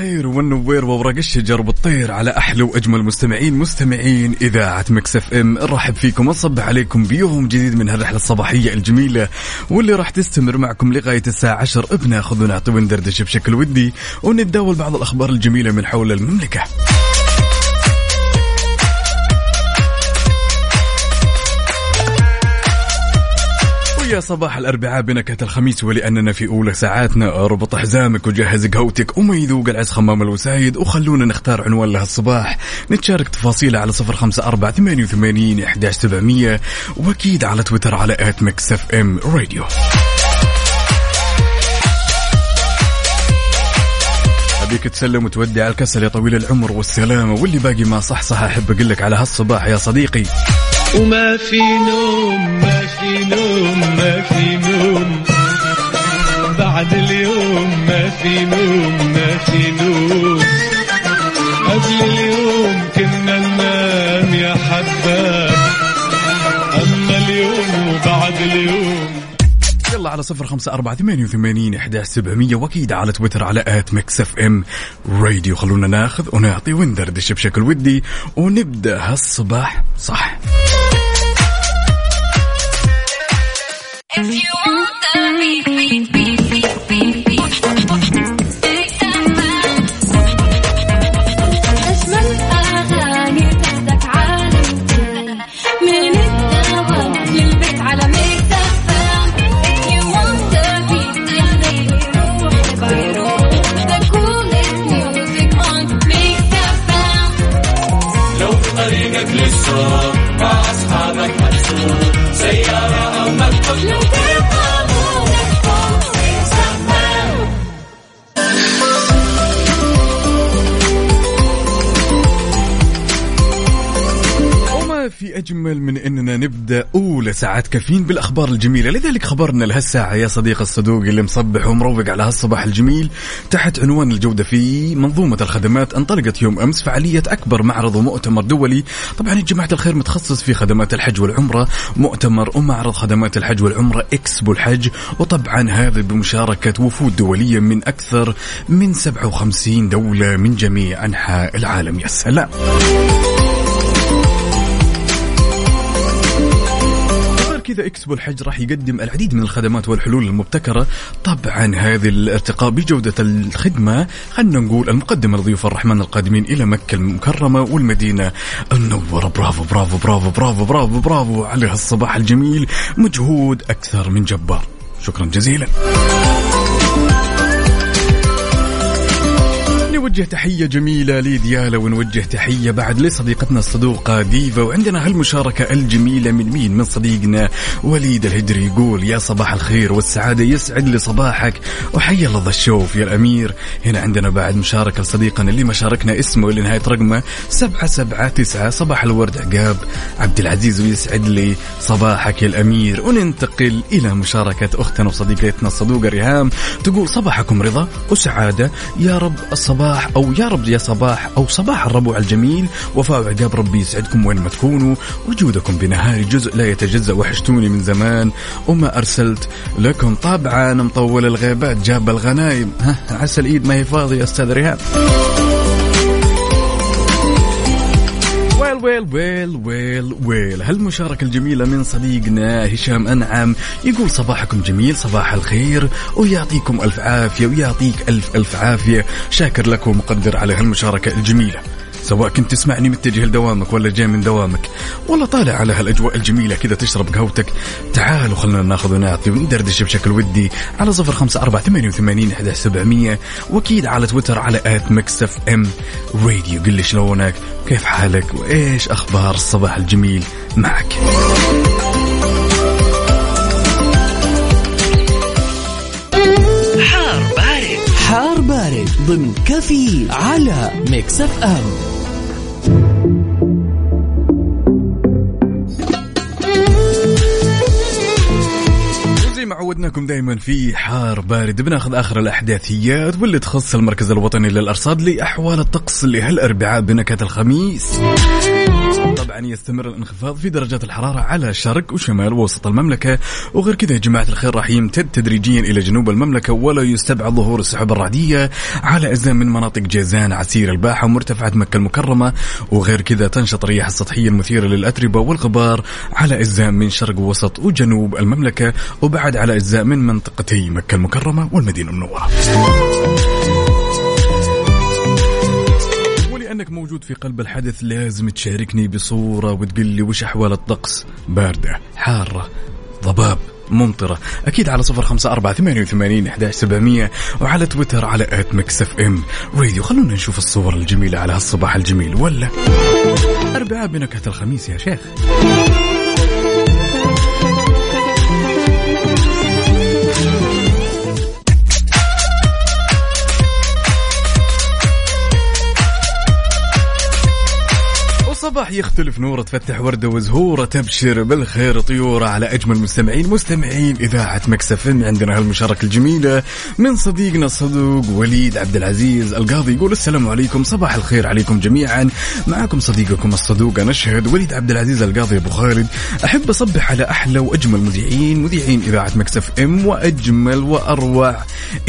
الخير والنوير وورق الشجر والطير على أحلى وأجمل مستمعين مستمعين إذاعة Mix FM نرحب فيكم ونصبح عليكم بيوم جديد من هالرحلة الصباحية الجميلة واللي راح تستمر معكم لغاية الساعة 10 بناخذ ونعطي وندردش بشكل ودي ونتداول بعض الأخبار الجميلة من حول المملكة. ويا صباح الأربعاء بنكهة الخميس ولأننا في أولى ساعاتنا. أربط حزامك وجهز قهوتك. وما يذوق العز خمام الوسايد وخلونا نختار عنوان لهالصباح نتشارك تفاصيله على صفر خمسة أربعة ثمانية وثمانين إحداش سبعمية وأكيد على تويتر على at Mix FM Radio. أبيك تسلم وتودي على الكسل يا طويل العمر والسلامة. واللي باقي ما صح صح أحب أقول لك على هالصباح يا صديقي. وما في نوم ما في نوم ما في نوم. بعد اليوم ما في نوم ما في نوم. قبل اليوم على صفر خمسة أربعة ثمانية وثمانين إحداش سبعمية وأكيد على تويتر على at Mix FM Radio. خلونا ناخذ ونعطي وندردش بشكل ودي ونبدأ هالصباح صح. If you want the beat, beat, beat, ساعات كافيين بالأخبار الجميلة. لذلك خبرنا لهالساعة يا صديق الصدوق اللي مصبح ومروق على هالصباح الجميل. تحت عنوان الجودة في منظومة الخدمات انطلقت يوم أمس فعالية أكبر معرض ومؤتمر دولي. طبعا يا جماعة الخير متخصص في خدمات الحج والعمرة مؤتمر ومعرض خدمات الحج والعمرة إكسبو الحج. وطبعا هذا بمشاركة وفود دولية من أكثر من 57 دولة من جميع أنحاء العالم. يا سلام! كذا اكسبو الحج راح يقدم العديد من الخدمات والحلول المبتكرة طبعا هذه الارتقاء بجودة الخدمة خلنا نقول المقدمة لضيوف الرحمن القادمين إلى مكة المكرمة والمدينة المنورة. برافو برافو برافو برافو برافو برافو على هالصباح الجميل مجهود أكثر من جبار. شكرا جزيلا. نوجه تحية جميلة لديالا ونوجه تحية بعد لصديقتنا الصدوقة ديفا وعندنا هالمشاركة الجميلة من مين؟ من صديقنا وليد الهدري يقول يا صباح الخير والسعادة يسعد لي صباحك وحيا الله الشوف يا الأمير. هنا عندنا بعد مشاركة لصديقنا اللي ما شاركنا اسمه اللي نهاية رقمه سبعة سبعة تسعة صباح الورد عقاب عبد العزيز ويسعد لي صباحك يا الأمير. وننتقل إلى مشاركة أختنا وصديقتنا الصدوقة ريهام تقول صباحكم رضا وسعادة يا رب الصباح أو يا رب يا صباح أو صباح الربوع الجميل. وفاء وعقاب ربي يسعدكم وين ما تكونوا. وجودكم بنهاية جزء لا يتجزأ وحشتوني من زمان. وما أرسلت لكم طبعا مطول الغيبات جاب الغنايم. ها عسى الإيد ما هي فاضية يا أستاذ ريهام. ويل ويل ويل ويل. هالمشاركة الجميلة من صديقنا هشام أنعم يقول صباحكم جميل صباح الخير ويعطيكم ألف عافية ويعطيك ألف ألف عافية. شاكر لكم ومقدر على هالمشاركة الجميلة. سواء كنت تسمعني متجه لدوامك ولا جاي من دوامك. ولا طالع على هالأجواء الجميلة كذا تشرب قهوتك. تعالوا خلنا ناخذ ونعطي وندردش بشكل ودي على صفر خمسة أربعة ثمانية وثمانين إحدى سبعمية. وأكيد على تويتر على at Mix FM Radio. قل لي شلونك؟ كيف حالك؟ وإيش أخبار الصباح الجميل معك؟ حار بارد ضمن كافيين على Mix FM. كما عودناكم دائما في حار بارد بناخذ آخر الأحداثيات واللي تخص المركز الوطني للأرصاد لأحوال الطقس لهالأربعاء بنكهة الخميس. طبعا يستمر الانخفاض في درجات الحرارة على شرق وشمال ووسط المملكة. وغير كذا يا جماعة الخير راح يمتد تدريجيا إلى جنوب المملكة ولا يستبعد ظهور السحب الرعدية على أجزاء من مناطق جازان عسير الباحة ومرتفعات مكة المكرمة. وغير كذا تنشط الرياح السطحية المثيرة للأتربة والغبار على أجزاء من شرق ووسط وجنوب المملكة وبعد على أجزاء من منطقتي مكة المكرمة والمدينة المنورة. ولانك موجود في قلب الحدث لازم تشاركني بصورة وتقول لي وش أحوال الطقس. باردة حارة ضباب ممطرة. أكيد على صفر خمسة أربعة ثمانية وثمانين أحداش سبعمية وعلى تويتر على at Mix FM Radio خلونا نشوف الصور الجميلة على هالصباح الجميل ولا؟ أربعاء بنكهة الخميس يا شيخ. يختلف نوره تفتح ورده وزهورة تبشر بالخير طيورة على أجمل مستمعين. مستمعين إذاعة Mix FM عندنا هالمشاركة الجميلة من صديقنا الصدوق وليد عبد العزيز القاضي يقول السلام عليكم صباح الخير عليكم جميعا. معكم صديقكم الصدوق نشهد وليد عبد العزيز القاضي أبو خالد. أحب أصبح على أحلى وأجمل مذيعين مذيعين إذاعة Mix FM وأجمل وأروع.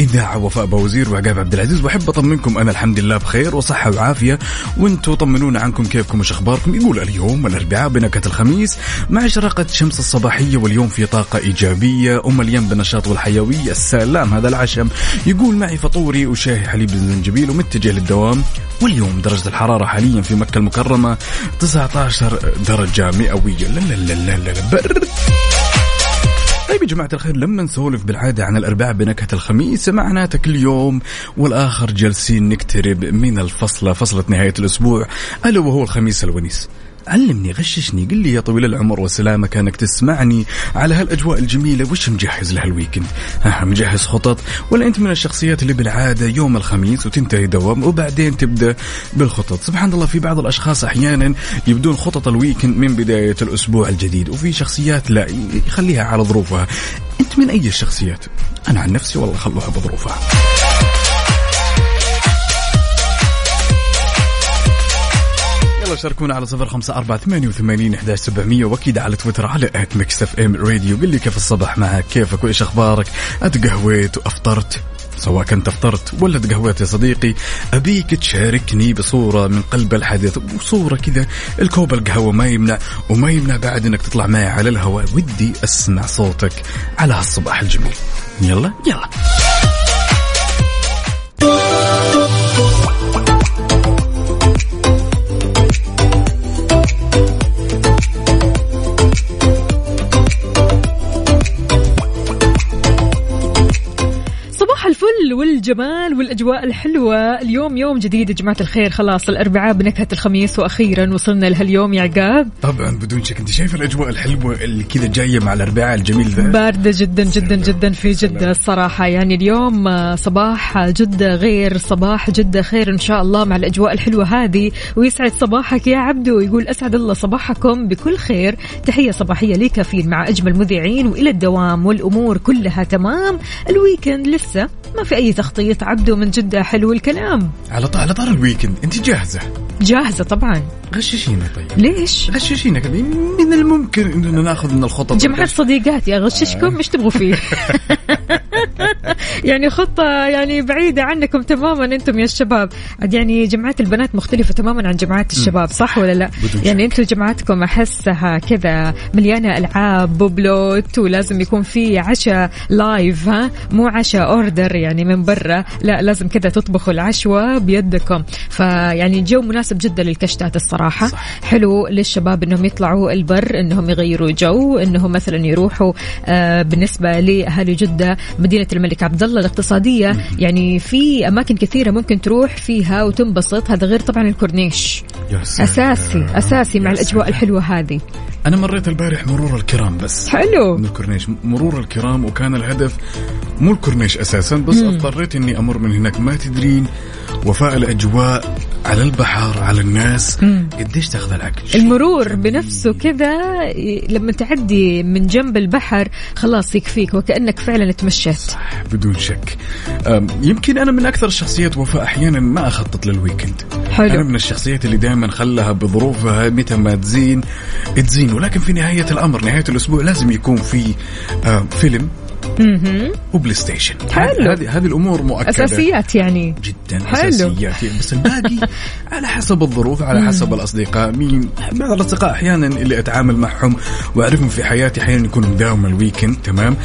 إذاعة وفاء بوزير وعقاب عبد العزيز وأحب أطمنكم أنا الحمد لله بخير وصحة وعافية وأنتم طمنونا عنكم كيفكم وش أخباركم. يقول اليوم الأربعاء بنكهة الخميس مع اشراقه الشمس الصباحية واليوم في طاقة إيجابية ومليان بالنشاط والحيوية السلام هذا العشم. يقول معي فطوري وشاهي حليب الزنجبيل ومتجه للدوام. واليوم درجة الحرارة حاليا في مكة المكرمة 19 درجة مئوية. لا لا لا, لا, لا برد. طيب يا جماعة الخير لما نسولف بالعادة عن الأربعاء بنكهة الخميس معناته كل يوم والآخر جالسين نقترب من الفصلة فصلة نهاية الأسبوع ألا وهو الخميس الونيس. علمني غششني قل لي يا طويل العمر والسلامة كانك تسمعني على هالأجواء الجميلة وش مجهز لهال weekend ها مجهز خطط؟ ولا أنت من الشخصيات اللي بالعادة يوم الخميس وتنتهي دوام وبعدين تبدأ بالخطط؟ سبحان الله في بعض الأشخاص أحيانا يبدون خطط ال weekend من بداية الأسبوع الجديد وفي شخصيات لا يخليها على ظروفها. أنت من أي الشخصيات؟ أنا عن نفسي والله خلوها بظروفها. يلا شاركونا على صفر خمسة أربعة ثمانية وثمانين إحداش سبعمية وأكيد على تويتر على at Mix FM Radio قل لي كيف الصباح معك؟ كيفك؟ وإيش أخبارك؟ أتقهويت وأفطرت؟ سواء كنت أفطرت ولا تقهويت يا صديقي أبيك تشاركني بصورة من قلب الحدث وصورة كذا. الكوب القهوة ما يمنع وما يمنع بعد إنك تطلع معي على الهواء. ودي أسمع صوتك على هالصباح الجميل. يلا يلا. الفل والجمال والأجواء الحلوة. اليوم يوم جديد يا جماعة الخير. خلاص الأربعاء بنكهة الخميس وأخيرا وصلنا لهاليوم يا عقاب. طبعا بدون شك. أنت شايف الأجواء الحلوة اللي كذا جاية مع الأربعاء الجميل ذا؟ باردة جدا جدا جدا في جدة الصراحة. يعني اليوم صباح جدة غير صباح جدة خير إن شاء الله مع الأجواء الحلوة هذه. ويسعد صباحك يا عبدو. يقول أسعد الله صباحكم بكل خير. تحية صباحية لي كافيين مع أجمل مذيعين وإلى الدوام والأمور كلها تمام. ال weekend لسه ما في أي تخطيط. عبدو من جدة حلو الكلام. على طاري ال weekend انت جاهزة؟ جاهزة طبعا. غششينا طيب. ليش؟ غششينا. كذا من الممكن إننا نأخذ من الخطط. جمعة صديقاتي أغششكم؟ إيش تبغوا فيه؟ يعني خطة يعني بعيدة عنكم تماما أنتم يا الشباب. يعني جماعات البنات مختلفة تماما عن جماعات الشباب صح ولا لا؟ يعني أنتم جماعتكم أحسها كذا مليانة ألعاب وبلوت ولازم يكون في عشاء live ها؟ مو عشاء order يعني من برا لا لازم كذا تطبخوا العشوة بيدكم. فيعني جو مناسب جدا للكشتات الصراحة. صح. حلو للشباب إنهم يطلعوا البر إنهم يغيروا جو إنهم مثلا يروحوا آه بالنسبة لأهالي جدة مدينة الملك عبد الله الاقتصادية. يعني في أماكن كثيرة ممكن تروح فيها وتنبسط. هذا غير طبعا الكورنيش. أساسي أساسي مع سلام. الحلوة هذه. أنا مريت البارح مرور الكرام بس. حلو. من الكورنيش. مرور الكرام وكان الهدف مو الكورنيش أساسا بس اضطريت إني أمر من هناك. ما تدرين وفاء الأجواء على البحر على الناس. قديش تاخذ الأكل؟ المرور بنفسه كذا لما تعدي من جنب البحر خلاص يكفيك وكأنك فعلا تمشيت صح بدون شك. يمكن أنا من أكثر الشخصيات وفاء أحيانا ما أخطط لل weekend. حلو. أنا من الشخصيات اللي دائما خلها بظروفها متى ما تزين تزين. ولكن في نهاية الأمر نهاية الأسبوع لازم يكون في فيلم. و PlayStation حلو. هذه هذه الأمور مؤكدة أساسيات يعني. جدا. حلو. أساسيات يعني. بس الباقي على حسب الظروف على حسب الأصدقاء. مين بعض الأصدقاء أحيانا اللي أتعامل معهم وأعرفهم في حياتي أحيانا يكونوا مداوم ال weekend تمام؟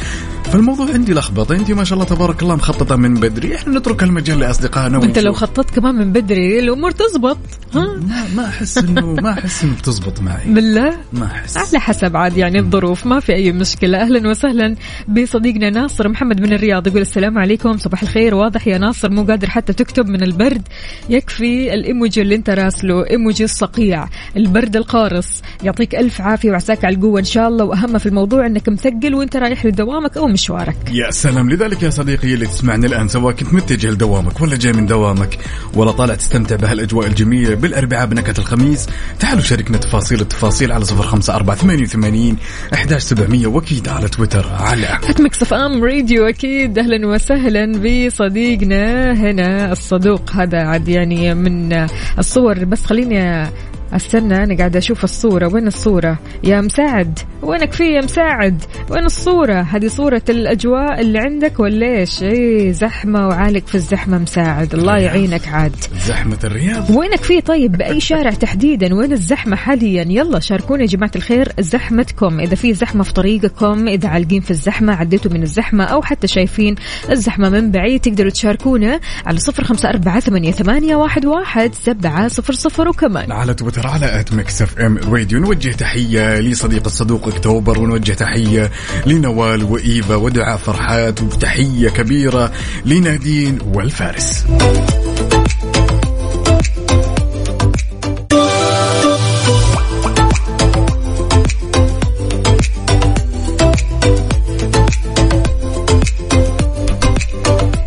فالموضوع عندي لخبطة انت ما شاء الله تبارك الله مخططة من بدري. إحنا نترك المجال لأصدقائنا وأنت لو. خططت كمان من بدري الأمور تزبط ها؟ ما ما أحس انه ما أحس إنه بتزبط معي. بالله؟ ما أحس. على حسب عاد يعني الظروف ما في أي مشكلة. أهلا وسهلا بصديقنا ناصر محمد من الرياض يقول السلام عليكم صباح الخير. واضح يا ناصر مو قادر حتى تكتب من البرد. يكفي الإيموجي اللي أنت راسله إيموجي الصقيع البرد القارص. يعطيك ألف عافية وعساك على القوة إن شاء الله. وأهم في الموضوع إنك مثقل وأنت رايح لدوامك أو مشوارك. يا سلام. لذلك يا صديقي اللي تسمعني الآن سواء كنت متجه لدوامك ولا جاي من دوامك ولا طالع تستمتع بهالأجواء الجميلة بالأربعاء بنكهة الخميس. تعالوا شاركنا تفاصيل التفاصيل على صفر خمسة أربعة ثمانية وثمانين احداش سبعمية وأكيد على تويتر على مكسف إم راديو أكيد. أهلا وسهلا بصديقنا هنا الصدوق. هذا عاد يعني من الصور بس خليني أستنى أنا قاعدة أشوف الصورة. وين الصورة؟ يا مساعد. وينك في يا مساعد؟ وين الصورة؟ هذه صورة الأجواء اللي عندك ولا إيش؟ إيه زحمة وعالق في الزحمة مساعد. الله يعينك عاد. زحمة الرياض. وينك في طيب بأي شارع تحديدا؟ وين الزحمة حاليا؟ يلا شاركونا يا جماعة الخير زحمتكم. إذا في زحمة في طريقكم إذا عالقين في الزحمة عديتوا من الزحمة أو حتى شايفين الزحمة من بعيد تقدروا تشاركونا على صفر خمسة أربعة ثمانية, واحد, واحد سبعة صفر صفر وكمان. على تويتر على at Mix FM Radio. نوجه تحية لصديق الصدوق أكتوبر ونوجه تحية لنوال وإيفا ودعاء فرحات وتحية كبيرة لنادين والفارس.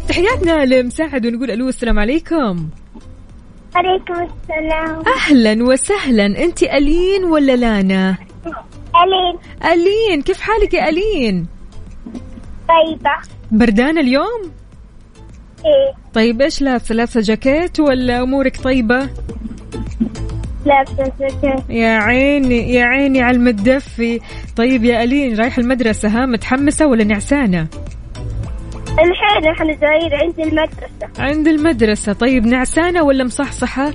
تحياتنا لمساعد ونقول ألو السلام عليكم. عليكم السلام. أهلا وسهلا. أنت ألين ولا لانا؟ ألين. ألين. كيف حالك يا ألين؟ طيبة. بردانة اليوم؟ إيه. طيب إيش لابسة لابسة جاكيت ولا أمورك طيبة؟ لابسة زكاة يا عيني يا عيني على المتدفي طيب يا ألين رايحة المدرسة ها متحمسة ولا نعسانة؟ الحين إحنا جايين عند المدرسة. عند المدرسة. طيب نعسانة ولا مصحصحة؟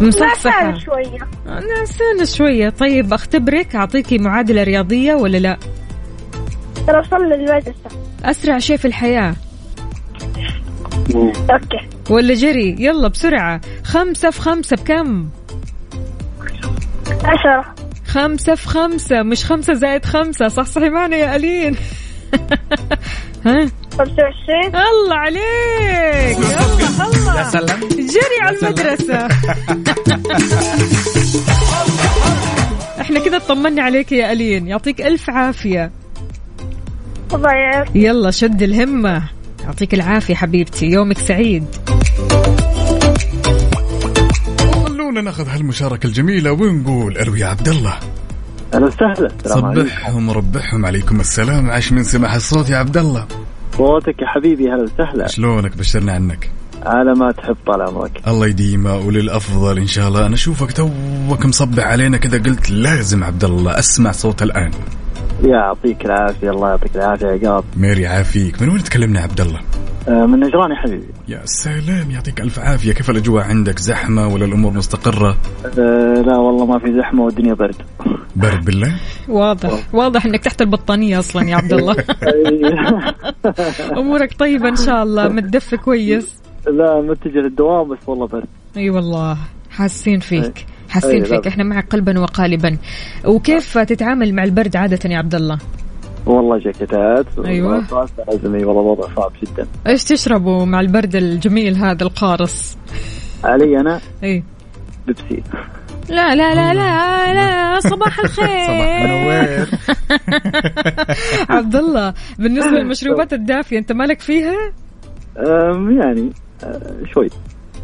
مصحصحة. نعسانة شوية. نعسانة شوية. طيب أختبرك؟ أعطيكي معادلة رياضية ولا لا؟ ترى وصلنا المدرسة. أسرع شيء في الحياة. أوكي. ولا جري؟ يلا بسرعة. خمسة في خمسة بكم؟ عشرة. خمسة في خمسة مش خمسة زائد خمسة. صح صحي معنا يا ألين. ها؟ خمسة وعشرين الله عليك. الله الله يا سلام. جري على المدرسة. إحنا كذا اطمنا عليك يا ألين. يعطيك ألف عافية. الله يعافيك. يلا شد الهمة. يعطيك العافية حبيبتي. يومك سعيد. خلونا ناخذ هالمشاركة الجميلة ونقول ألو يا عبد الله. أهلا وسهلا صبحهم ربحهم عليكم السلام. عاش من سماح الصوت يا عبد الله. صوتك يا حبيبي أهلا وسهلا. شلونك؟ بشرنا عنك. على ما تحب طال عمرك الله يديمه وللافضل إن شاء الله. أنا أشوفك توك مصبح علينا كذا. قلت لازم عبد الله أسمع صوت الآن. يعطيك العافية الله يعطيك العافية عقاب ميري يعافيك من وين تكلمنا عبد الله آه، من نجران يا حبيبي. يا سلام يعطيك ألف عافية. كيف الأجواء عندك؟ زحمة ولا الأمور مستقرة؟ آه، لا والله ما في زحمة والدنيا برد. برد بالله؟ واضح. واضح إنك تحت البطانية أصلا يا عبد الله أمورك طيبة إن شاء الله. متدفى كويس. لا متجه للدوام بس والله برد أي والله حاسين فيك. حاسين أي، لا. فيك. إحنا معك قلبا وقالبا. وكيف تتعامل مع البرد عادة يا عبد الله؟ والله جاكيتات. أيوة. لازم إي والله وضع صعب جدا. إيش تشربوا مع البرد الجميل هذا القارص؟ علي أنا؟ إي. بيبسي. لا لا لا لا لا صباح الخير. صباح عبد الله بالنسبة للمشروبات الدافية أنت مالك فيها؟ أم، يعني شوي.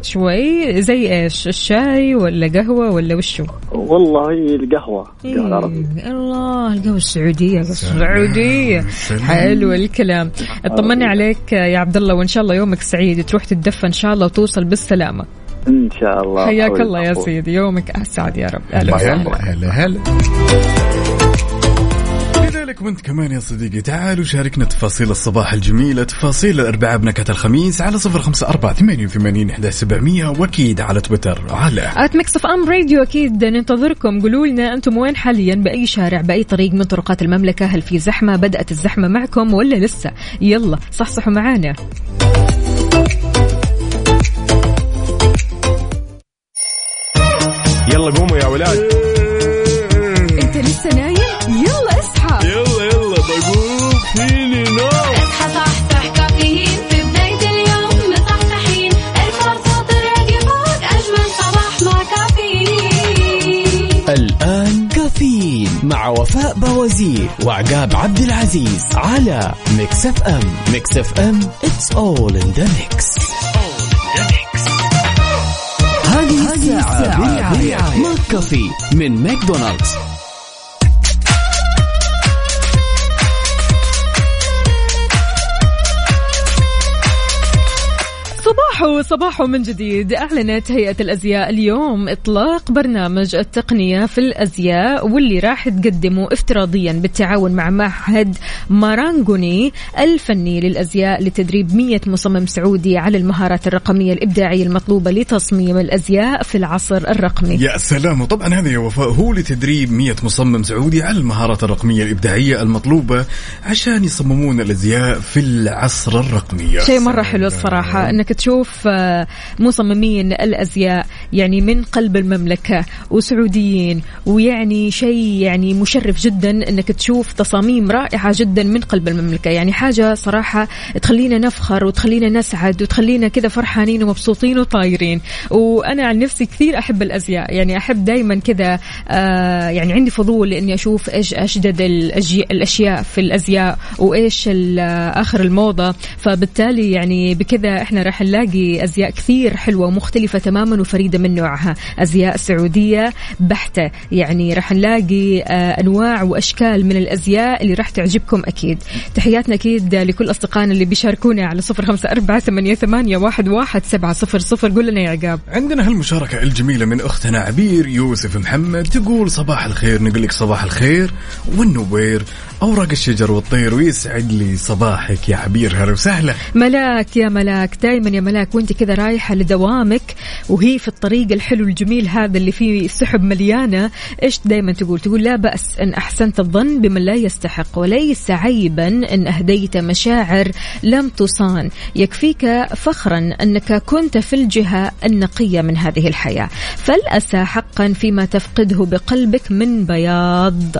شوي؟ زي إيش؟ الشاي ولا قهوة ولا وشو؟ والله هي القهوه القهوة العربية. إيه، الله القهوة السعودية السعودية. حلو الكلام. اطمني عليك يا عبد الله وإن شاء الله يومك سعيد تروح تتدفى إن شاء الله وتوصل بالسلامة. إن شاء الله. حياك الله يا. سيدي يومك أسعد يا رب. أهلا الله وسهلا. هلا هلا لذلك وانت كمان يا صديقي تعالوا شاركنا تفاصيل الصباح الجميلة تفاصيل الأربعاء بنكهة الخميس على صفر خمسة أربعة ثمانية وثمانين إحدى سبعمية وأكيد على تويتر على at Mix FM Radio أكيد ننتظركم. قولوا لنا أنتم وين حاليا؟ بأي شارع بأي طريق من طرقات المملكة؟ هل في زحمة؟ بدأت الزحمة معكم ولا لسه؟ يلا صحصحوا معانا. يلا قوموا يا ولاد. أنت لسه نايم؟ يلا. فيني نوم أصحى صحصح كافيين في بداية اليوم مصحصحين. ارفع صوت الراديو فوق أجمل صباح مع كافيين. الآن كافيين مع وفاء بوازير وعقاب عبد العزيز على Mix FM. Mix FM it's all in the mix. هذه الساعة برعاية McCafé من ماكدونالدز. صباحو صباحو من جديد. أعلنت هيئة الأزياء اليوم إطلاق برنامج التقنية في الأزياء واللي راح تقدمه افتراضيا بالتعاون مع معهد مارانجوني الفني للأزياء لتدريب 100 مصمم سعودي على المهارات الرقمية الإبداعية المطلوبة لتصميم الأزياء في العصر الرقمي. يا سلام. وطبعا هذا يا وفاء هو لتدريب 100 مصمم سعودي على المهارات الرقمية الإبداعية المطلوبة عشان يصممون الأزياء في العصر الرقمي. شيء مرة. حلو الصراحة إنك تشوف آه، مصممين الأزياء يعني من قلب المملكة وسعوديين. ويعني شيء يعني مشرف جدا إنك تشوف تصاميم رائعة جدا من قلب المملكة. يعني حاجة صراحة تخلينا نفخر وتخلينا نسعد وتخلينا كذا فرحانين ومبسوطين وطايرين. وأنا عن نفسي كثير أحب الأزياء. يعني أحب دائما كذا آه، يعني عندي فضول إني أشوف إيش اجدد الأشياء في الأزياء وإيش آخر الموضة. فبالتالي يعني بكذا إحنا راح نلاقي أزياء كثير حلوة ومختلفة تماما وفريدة من نوعها. أزياء سعودية بحتة. يعني راح نلاقي آه، أنواع وأشكال من الأزياء اللي راح تعجبكم أكيد. تحياتنا أكيد لكل أصدقائنا اللي بيشاركونا على صفر خمسة أربعة ثمانية, ثمانية واحد, واحد سبعة صفر صفر. قول لنا يا عقاب. عندنا هالمشاركة الجميلة من أختنا عبير يوسف محمد تقول صباح الخير. نقول لك صباح الخير والنوير. أوراق الشجر والطير ويسعد لي صباحك يا عبير. هلا وسهلا. ملاك يا ملاك. دايما يا ملاك. وانت كذا رايحة لدوامك وهي في الطريق الحلو الجميل هذا اللي فيه سحب مليانة إيش دايما تقول؟ تقول لا بأس إن أحسنت الظن بمن لا يستحق وليس عيبا إن أهديت مشاعر لم تصان. يكفيك فخرا أنك كنت في الجهة النقية من هذه الحياة. فالأسى حقا فيما تفقده بقلبك من بياض.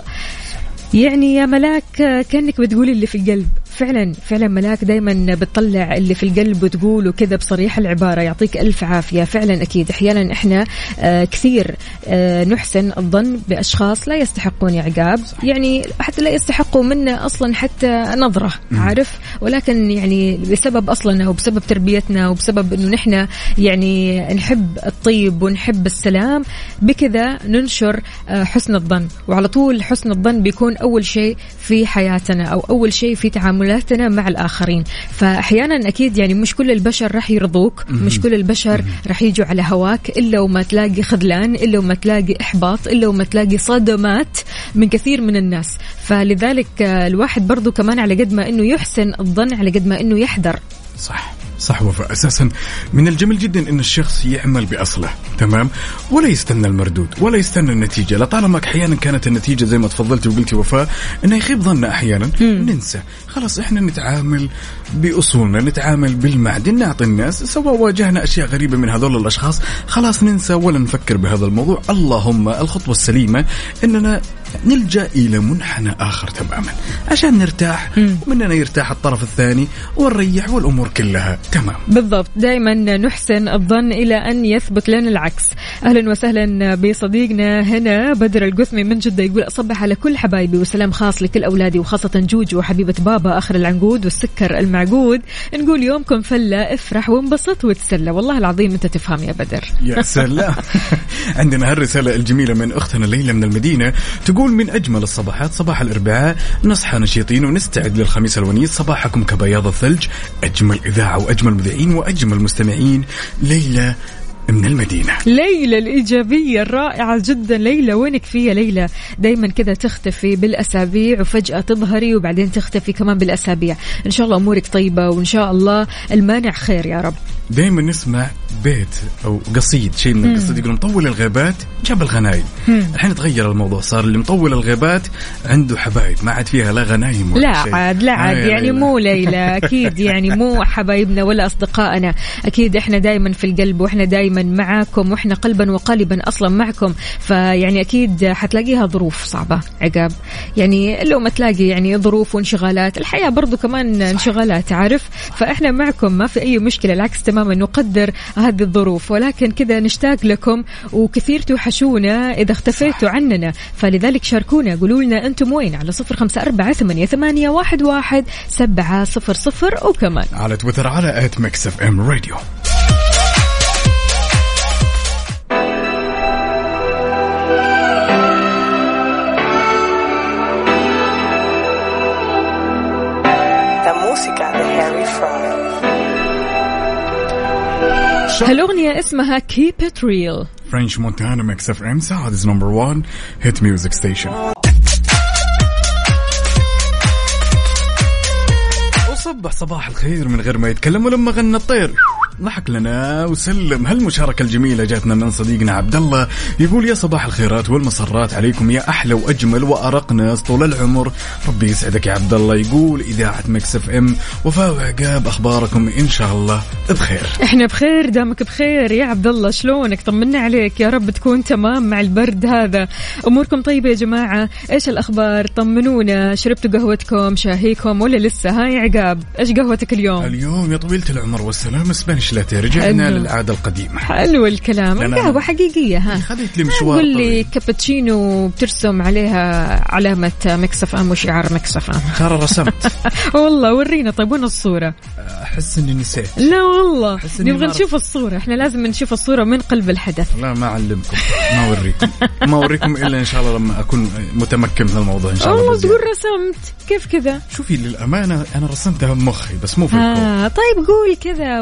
يعني يا ملاك كأنك بتقولي اللي في القلب. فعلا فعلا ملاك دائما بتطلع اللي في القلب وتقوله كذا بصريح العبارة يعطيك ألف عافية. فعلا أكيد. أحيانا إحنا آه كثير آه نحسن الظن بأشخاص لا يستحقون عقاب يعني حتى لا يستحقوا منا أصلا حتى نظرة عارف؟ ولكن يعني بسبب أصلا وبسبب تربيتنا وبسبب إنه نحن يعني نحب الطيب ونحب السلام بكذا ننشر آه حسن الظن. وعلى طول حسن الظن بيكون أول شيء في حياتنا أو أول شيء في تعاملنا تعاملاتنا مع الآخرين. فأحيانا أكيد يعني مش كل البشر راح يرضوك مش كل البشر راح يجوا على هواك إلا وما تلاقي خذلان إلا وما تلاقي إحباط إلا وما تلاقي صدمات من كثير من الناس. فلذلك آه، الواحد برضو كمان على قد ما أنه يحسن الظن على قد ما أنه يحذر. صح. صح وفاء أساسا من الجميل جدا إن الشخص يعمل بأصله. تمام؟ ولا يستنى المردود ولا يستنى النتيجة. لطالما أحيانا كانت النتيجة زي ما تفضلتي وقلتي وفاء إنه يخيب ظننا أحيانا. ننسى. خلاص إحنا نتعامل بأصولنا نتعامل بالمعدن نعطي الناس سواء واجهنا أشياء غريبة من هذول الأشخاص خلاص ننسى ولا نفكر بهذا الموضوع. اللهم الخطوة السليمة إننا نلجأ إلى منحنى آخر تماما. عشان نرتاح ومننا يرتاح الطرف الثاني ونريح والأمور كلها. تمام. بالضبط. دائما نحسن الظن إلى أن يثبت لنا العكس. أهلا وسهلا بصديقنا هنا بدر القثمي من جدة يقول أصبح على كل حبايبي وسلام خاص لكل أولادي وخاصة جوجو وحبيبة بابا آخر العنقود والسكر المعقود. نقول يومكم فلة افرح وانبسط وتسلى. والله العظيم أنت تفهم يا بدر. يا سلام. عندنا هالرسالة الجميلة من أختنا ليلى من المدينة تقول من أجمل الصباحات صباح الأربعاء نصحى نشيطين ونستعد للخميس الونيس. صباحكم كبياض الثلج أجمل إذاعة وأجمل مذيعين وأجمل مستمعين. ليلى من المدينة. ليلى الإيجابية الرائعة جدا. ليلى وينك فيها ليلى دايما كذا تختفي بالأسابيع وفجأة تظهري وبعدين تختفي كمان بالأسابيع. إن شاء الله أمورك طيبة وإن شاء الله المانع خير يا رب. دائما نسمع بيت أو قصيد شيء من القصيد يقول مطول الغيبات جاب الغنايم. الحين تغير الموضوع صار اللي مطول الغيبات عنده حبايب ما عاد فيها لا غنايم ولا لا شيء. عاد لا عاد يا يعني ليلى. مو ليلى أكيد يعني مو حبايبنا ولا أصدقائنا. أكيد إحنا دائما في القلب وإحنا دائما معاكم وإحنا قلبا وقالبا أصلا معكم. فيعني أكيد حتلاقيها ظروف صعبة عقاب. يعني لو ما تلاقي يعني ظروف وانشغالات الحياة برضو كمان انشغالات عارف؟ فإحنا معكم ما في أي مشكلة العكس تماما نقدر هذه الظروف. ولكن كذا نشتاق لكم وكثير توحشونا إذا اختفيتوا عننا. فلذلك شاركونا قولوا لنا أنتم وين؟ على صفر خمسة أربعة ثمانيه, ثمانية واحد, واحد سبعة صفر صفر وكمان على تويتر على at Mix FM Radio هالأغنية اسمها Keep It Real فرنش مونتانا ميكس اف ام سعودز نمبر 1 هيت ميوزك ستيشن وصبح صباح الخير من غير ما يتكلم ولما غنى الطير. ضحك لنا وسلم. هالمشاركة الجميلة جاتنا من صديقنا عبد الله يقول يا صباح الخيرات والمسرات عليكم. يا أحلى وأجمل وأرق ناس طول العمر. ربي يسعدك يا عبد الله يقول إذاعة Mix FM. وفاء وعقاب أخباركم إن شاء الله بخير. إحنا بخير دامك بخير. يا عبد الله شلونك؟ طمنا عليك. يا رب تكون تمام مع البرد هذا. أموركم طيبة يا جماعة؟ إيش الأخبار؟ طمنونا. شربتوا قهوتكم؟ شاهيكم؟ ولا لسه؟ ها يا عقاب إيش قهوتك اليوم؟ اليوم يا طويلة العمر والسلام لاتيه رجعنا حلو. للعادة القديمة. حلو الكلام. لا، لا. قهوه حقيقيه ها. خذيت لي مشوار قول لي. cappuccino بترسم عليها علامة Mix FM وشعار Mix FM. ترى رسمت. والله ورينا طيب وين الصورة؟ أحس إني نسيت. لا والله. نبغى نشوف الصورة. إحنا لازم نشوف الصورة من قلب الحدث. لا ما أعلمكم. ما أوريكم. ما أوريكم إلا إن شاء الله لما أكون متمكن من الموضوع إن شاء الله والله. تقول رسمت. كيف كذا؟ شوفي للأمانة أنا رسمتها بمخي بس مو في الكون. آه طيب قول كذا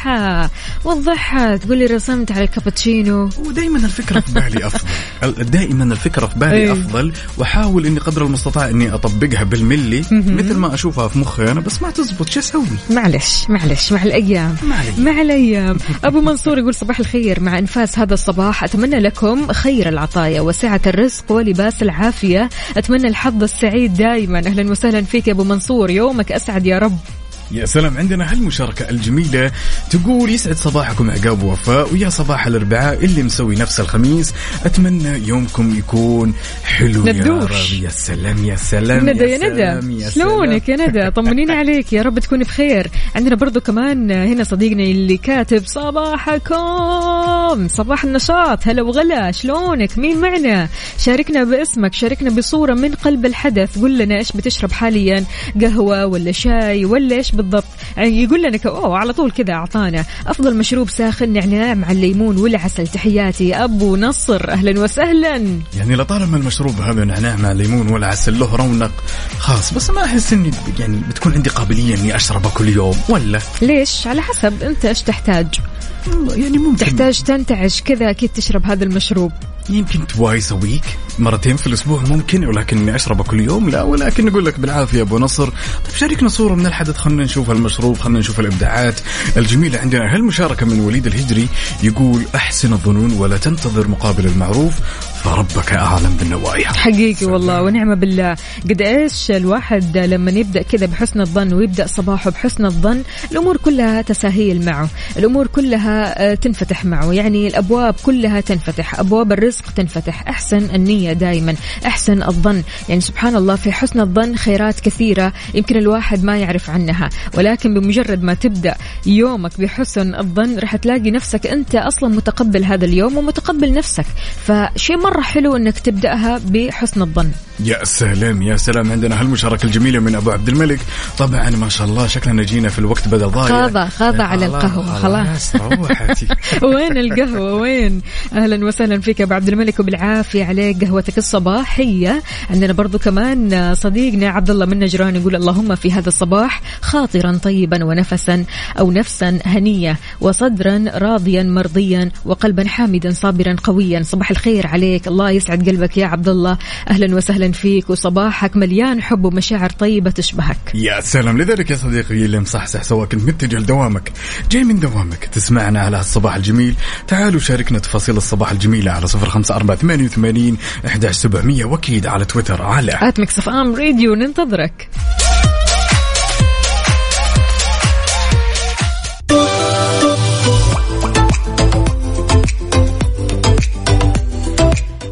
وضحها وضحها تقولي رسمت على الكابتشينو. ودائما الفكرة في بالي أفضل. دائما الفكرة في بالي إيه. أفضل. وأحاول إني قدر المستطاع إني أطبقها بالملي. مثل ما أشوفها في مخي أنا بس ما تزبط. شو أسوي؟ معلش معلش مع الأيام. مع الأيام. أبو منصور يقول صباح الخير. مع أنفاس هذا الصباح أتمنى لكم خير العطايا وسعة الرزق ولباس العافية. أتمنى الحظ السعيد دائما أهلا وسهلا فيك يا أبو منصور. يومك أسعد يا رب. يا سلام عندنا هالمشاركة الجميلة تقول يسعد صباحكم عقاب ووفاء ويا صباح الأربعاء اللي مسوي نفس الخميس. أتمنى يومكم يكون حلو يا ندوش. رب. يا سلام يا سلام ندى يا سلام، ندى. يا شلونك. يا ندى؟ طمنيني عليك. يا رب تكوني بخير. عندنا برضو كمان هنا صديقنا اللي كاتب صباحكم. صباح النشاط. هلا وغلا. شلونك؟ مين معنا؟ شاركنا باسمك. شاركنا بصورة من قلب الحدث. قل لنا إيش بتشرب حاليا؟ قهوة ولا شاي ولا إيش بالضبط. يعني يقول لنا أوه على طول كذا أعطانا. أفضل مشروب ساخن نعناع مع الليمون والعسل. تحياتي أبو نصر. أهلا وسهلا. يعني لطالما المشروب هذا نعناع مع ليمون ولا عسل له رونق خاص بس ما أحس إني يعني بتكون عندي قابلية إني أشربه كل يوم ولا؟ ليش؟ على حسب. أنت إيش تحتاج؟ يعني ممكن. تحتاج تنتعش كذا أكيد تشرب هذا المشروب. يمكن توايس ويك مرتين في الأسبوع ممكن ولكن اني أشربه كل يوم لا ولكن نقول لك بالعافية أبو نصر. طيب شاركنا صورة من الحدث خلينا نشوف المشروب خلينا نشوف الإبداعات. الجميله عندنا هالمشاركه من وليد الهجري يقول أحسن الظنون ولا تنتظر مقابل المعروف؟ فربك أعلم بالنوايا. حقيقي والله ونعمة بالله. قد إيش الواحد لما يبدأ كذا بحسن الظن ويبدأ صباحه بحسن الظن الأمور كلها تساهيل معه. الأمور كلها آه، تنفتح معه. يعني الأبواب كلها تنفتح. أبواب الرزق تنفتح. أحسن النية دائما أحسن الظن. يعني سبحان الله في حسن الظن خيرات كثيرة يمكن الواحد ما يعرف عنها. ولكن بمجرد ما تبدأ يومك بحسن الظن راح تلاقي نفسك أنت أصلا متقبل هذا اليوم ومتقبل نفسك. فشيء مرة حلو إنك تبدأها بحسن الظن. يا سلام يا سلام. عندنا هالمشاركة الجميلة من أبو عبد الملك. طبعا ما شاء الله شكلنا جينا في الوقت بدأ ضايع. خاضع- خاضع على القهوة، خلاص. روحتي. وين القهوة؟ وين؟ أهلا وسهلا فيك أبو عبد الملك وبالعافية عليك قهوتك الصباحية. عندنا برضو كمان صديقنا عبد الله من نجران يقول اللهم في هذا الصباح خاطرا طيبا ونفسا أو نفسا هنية وصدرا راضيا مرضيا وقلبا حامدا صابرا قويا. صباح الخير عليك. الله. يسعد قلبك يا عبد الله. أهلا وسهلا فيك وصباحك مليان حب ومشاعر طيبة تشبهك. يا سلام. لذلك يا صديقي اللي مصحصح سواء كنت متجه لدوامك. جاي من دوامك. تسمعنا على الصباح الجميل. تعالوا شاركنا تفاصيل الصباح الجميلة على صفر خمسة أربعة ثمانية وثمانين أحداش سبعمية. وأكيد على تويتر على آت أم راديو. ننتظرك.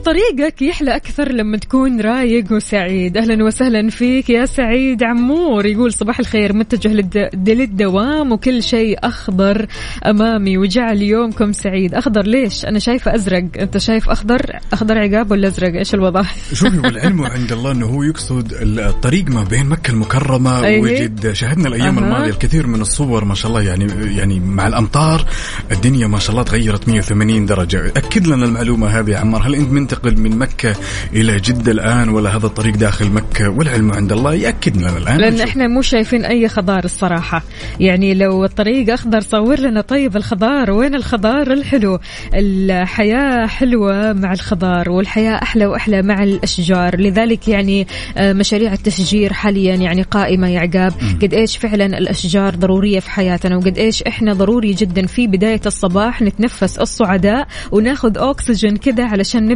طريقك يحلى أكثر لما تكون رايق وسعيد. أهلا وسهلا فيك يا سعيد عمور. يقول صباح الخير متجه للد... للدوام وكل شيء أخضر أمامي وجعل يومكم سعيد. أخضر ليش؟ أنا شايفة أزرق. أنت شايف أخضر؟ أخضر عقاب ولا أزرق؟ إيش الوضع؟ شوفي والعلم عند الله إنه هو يقصد الطريق ما بين مكة المكرمة أيه. وجد. شاهدنا الأيام أها. الماضية الكثير من الصور ما شاء الله يعني يعني مع الأمطار الدنيا ما شاء الله تغيرت 180 درجة. أكد لنا المعلومة هذه يا عمار. هل أنت منتقل من مكة إلى جدة الآن ولا هذا الطريق داخل مكة؟ والعلم عند الله ياكد لنا الآن. لأن نشوف. إحنا مو شايفين أي خضار الصراحة. يعني لو الطريق أخضر صور لنا. طيب الخضار وين الخضار الحلو؟ الحياة حلوة مع الخضار والحياة أحلى وأحلى مع الأشجار. لذلك يعني آه، مشاريع التشجير حاليا يعني قائمة يا عقاب. قد إيش فعلا الأشجار ضرورية في حياتنا وقد إيش إحنا ضروري جدا في بداية الصباح نتنفس الصعداء وناخذ اكسجين كذا علشان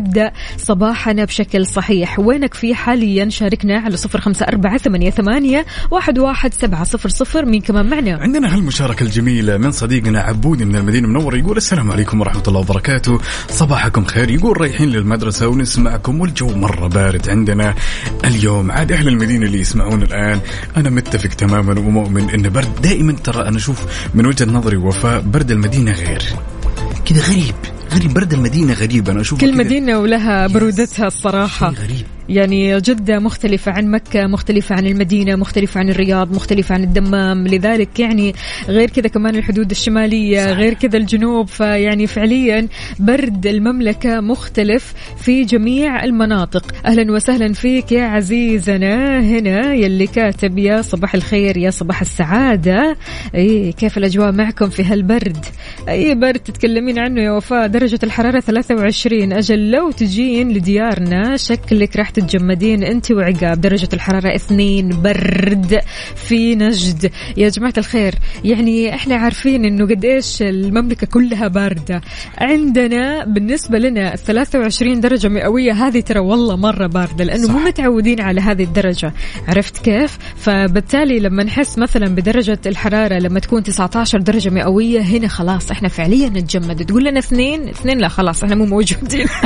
صباحنا بشكل صحيح. وينك في حاليا؟ شاركنا على صفر خمسة أربعة ثمانية ثمانية واحد واحد سبعة صفر صفر. مين كمان معنا؟ عندنا هالمشاركة الجميلة من صديقنا عبود من المدينة المنورة. يقول السلام عليكم ورحمة الله وبركاته. صباحكم خير. يقول رايحين للمدرسة ونسمعكم والجو مرة بارد عندنا. اليوم عاد أهل المدينة اللي يسمعون الآن. أنا متفق تماما ومؤمن إن برد دائما ترى أنا أشوف من وجهة نظري وفاء برد المدينة غير. كذا غريب. غريب برد المدينة غريب أنا أشوف كل مدينة ولها برودتها الصراحة. غريب. يعني جدة مختلفة عن مكة مختلفة عن المدينة مختلفة عن الرياض مختلفة عن الدمام. لذلك يعني غير كذا كمان الحدود الشمالية صح. غير كذا الجنوب. فيعني فعليا برد المملكة مختلف في جميع المناطق. أهلا وسهلا فيك يا عزيزنا. هنا يلي كاتب يا صباح الخير يا صباح السعادة. أي كيف الأجواء معكم في هالبرد؟ أي برد تتكلمين عنه يا وفاء؟ درجة الحرارة 23 أجل لو تجين لديارنا شكلك راح تتجمدين أنت وعقاب درجة الحرارة 2 برد في نجد. يا جماعة الخير يعني إحنا عارفين إنه قد إيش المملكة كلها باردة. عندنا بالنسبة لنا 23 درجة مئوية هذه ترى والله مرة باردة لأنه صح. مو متعودين على هذه الدرجة. عرفت كيف؟ فبالتالي لما نحس مثلا بدرجة الحرارة لما تكون 19 درجة مئوية هنا خلاص إحنا فعليا نتجمد. تقول لنا اثنين اثنين لا خلاص إحنا مو موجودين.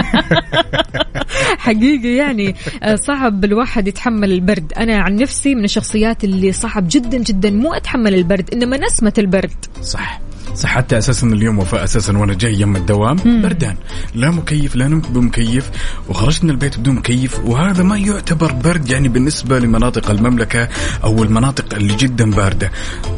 حقيقي يعني صعب الواحد يتحمل البرد. أنا عن نفسي من الشخصيات اللي صعب جدا جدا مو أتحمل البرد إنما نسمة البرد. صح. صح حتى أساسا اليوم وفاء أساسا وأنا جاي يم الدوام بردان. لا مكيف لا نمت بمكيف وخرجت من البيت بدون مكيف وهذا ما يعتبر برد يعني بالنسبة لمناطق المملكة أو المناطق اللي جدا باردة.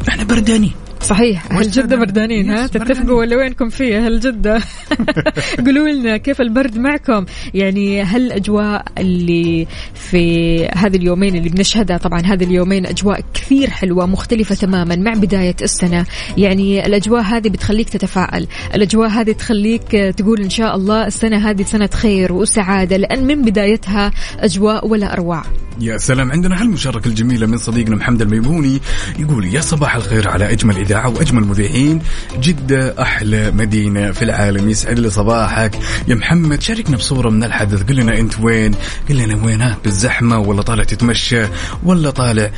إحنا بردانين. صحيح. أهل جدة بردانين ها؟ تتفقوا. ولا وينكم فيه أهل جدة؟ قولوا لنا كيف البرد معكم؟ يعني هل الأجواء اللي في هذه اليومين اللي بنشهدها طبعا هذه اليومين أجواء كثير حلوة مختلفة تماما مع بداية السنة. يعني الأجواء هذه بتخليك تتفائل. الأجواء هذه تخليك تقول إن شاء الله السنة هذه سنة خير وسعادة لأن من بدايتها أجواء ولا أروع. يا سلام. عندنا هالمشاركة الجميلة من صديقنا محمد الميموني يقول يا صباح الخير على أجمل إذاعة وأجمل مذيعين. جدة أحلى مدينة في العالم. يسعد لي صباحك. يا محمد شاركنا بصورة من الحدث. قل لنا أنت وين؟ قل لنا وين ها بالزحمة ولا طالع تتمشى ولا طالع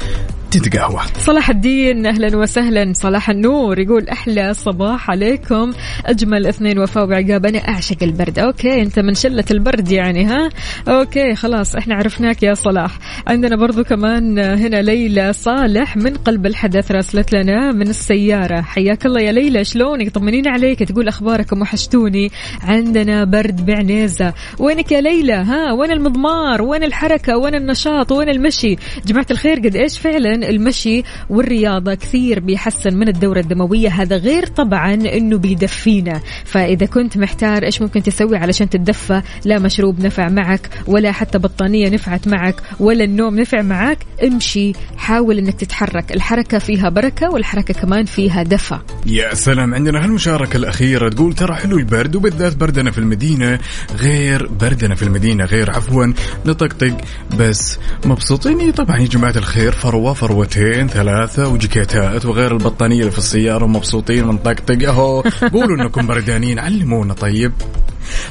تتقهوى صلاح الدين أهلا وسهلا. صلاح النور يقول أحلى صباح عليكم. أجمل اثنين وفاء وعقاب أنا أعشق البرد. Okay أنت من شلة البرد يعني ها؟ okay خلاص إحنا عرفناك يا صلاح. عندنا برضو كمان هنا ليلى صالح من قلب الحدث راسلت لنا من السيارة. حياك الله يا ليلى شلونك؟ طمنين عليك. تقول أخباركم وحشتوني. عندنا برد بعنيزة. وينك يا ليلى؟ ها وين المضمار؟ وين الحركة؟ وين النشاط؟ وين المشي؟ جماعة الخير قد إيش فعلا المشي والرياضة كثير بيحسن من الدورة الدموية. هذا غير طبعا إنه بيدفينا. فإذا كنت محتار إيش ممكن تسوي علشان تتدفى لا مشروب نفع معك ولا حتى بطانية نفعت معك ولا النوم نفع معك امشي حاول إنك تتحرك. الحركة فيها بركة والحركة كمان فيها دفى. يا سلام عندنا هالمشاركة الأخيرة تقول ترى حلو البرد وبالذات بردنا في المدينة غير بردنا في المدينة غير عفوا نطقطق بس مبسوطين. طبعا يا جماعة الخير فروة. فروتين ثلاثة وجكيتات وغير البطانية اللي في السيارة ومبسوطين ونطقطق أهو قولوا إنكم بردانين علمونا طيب.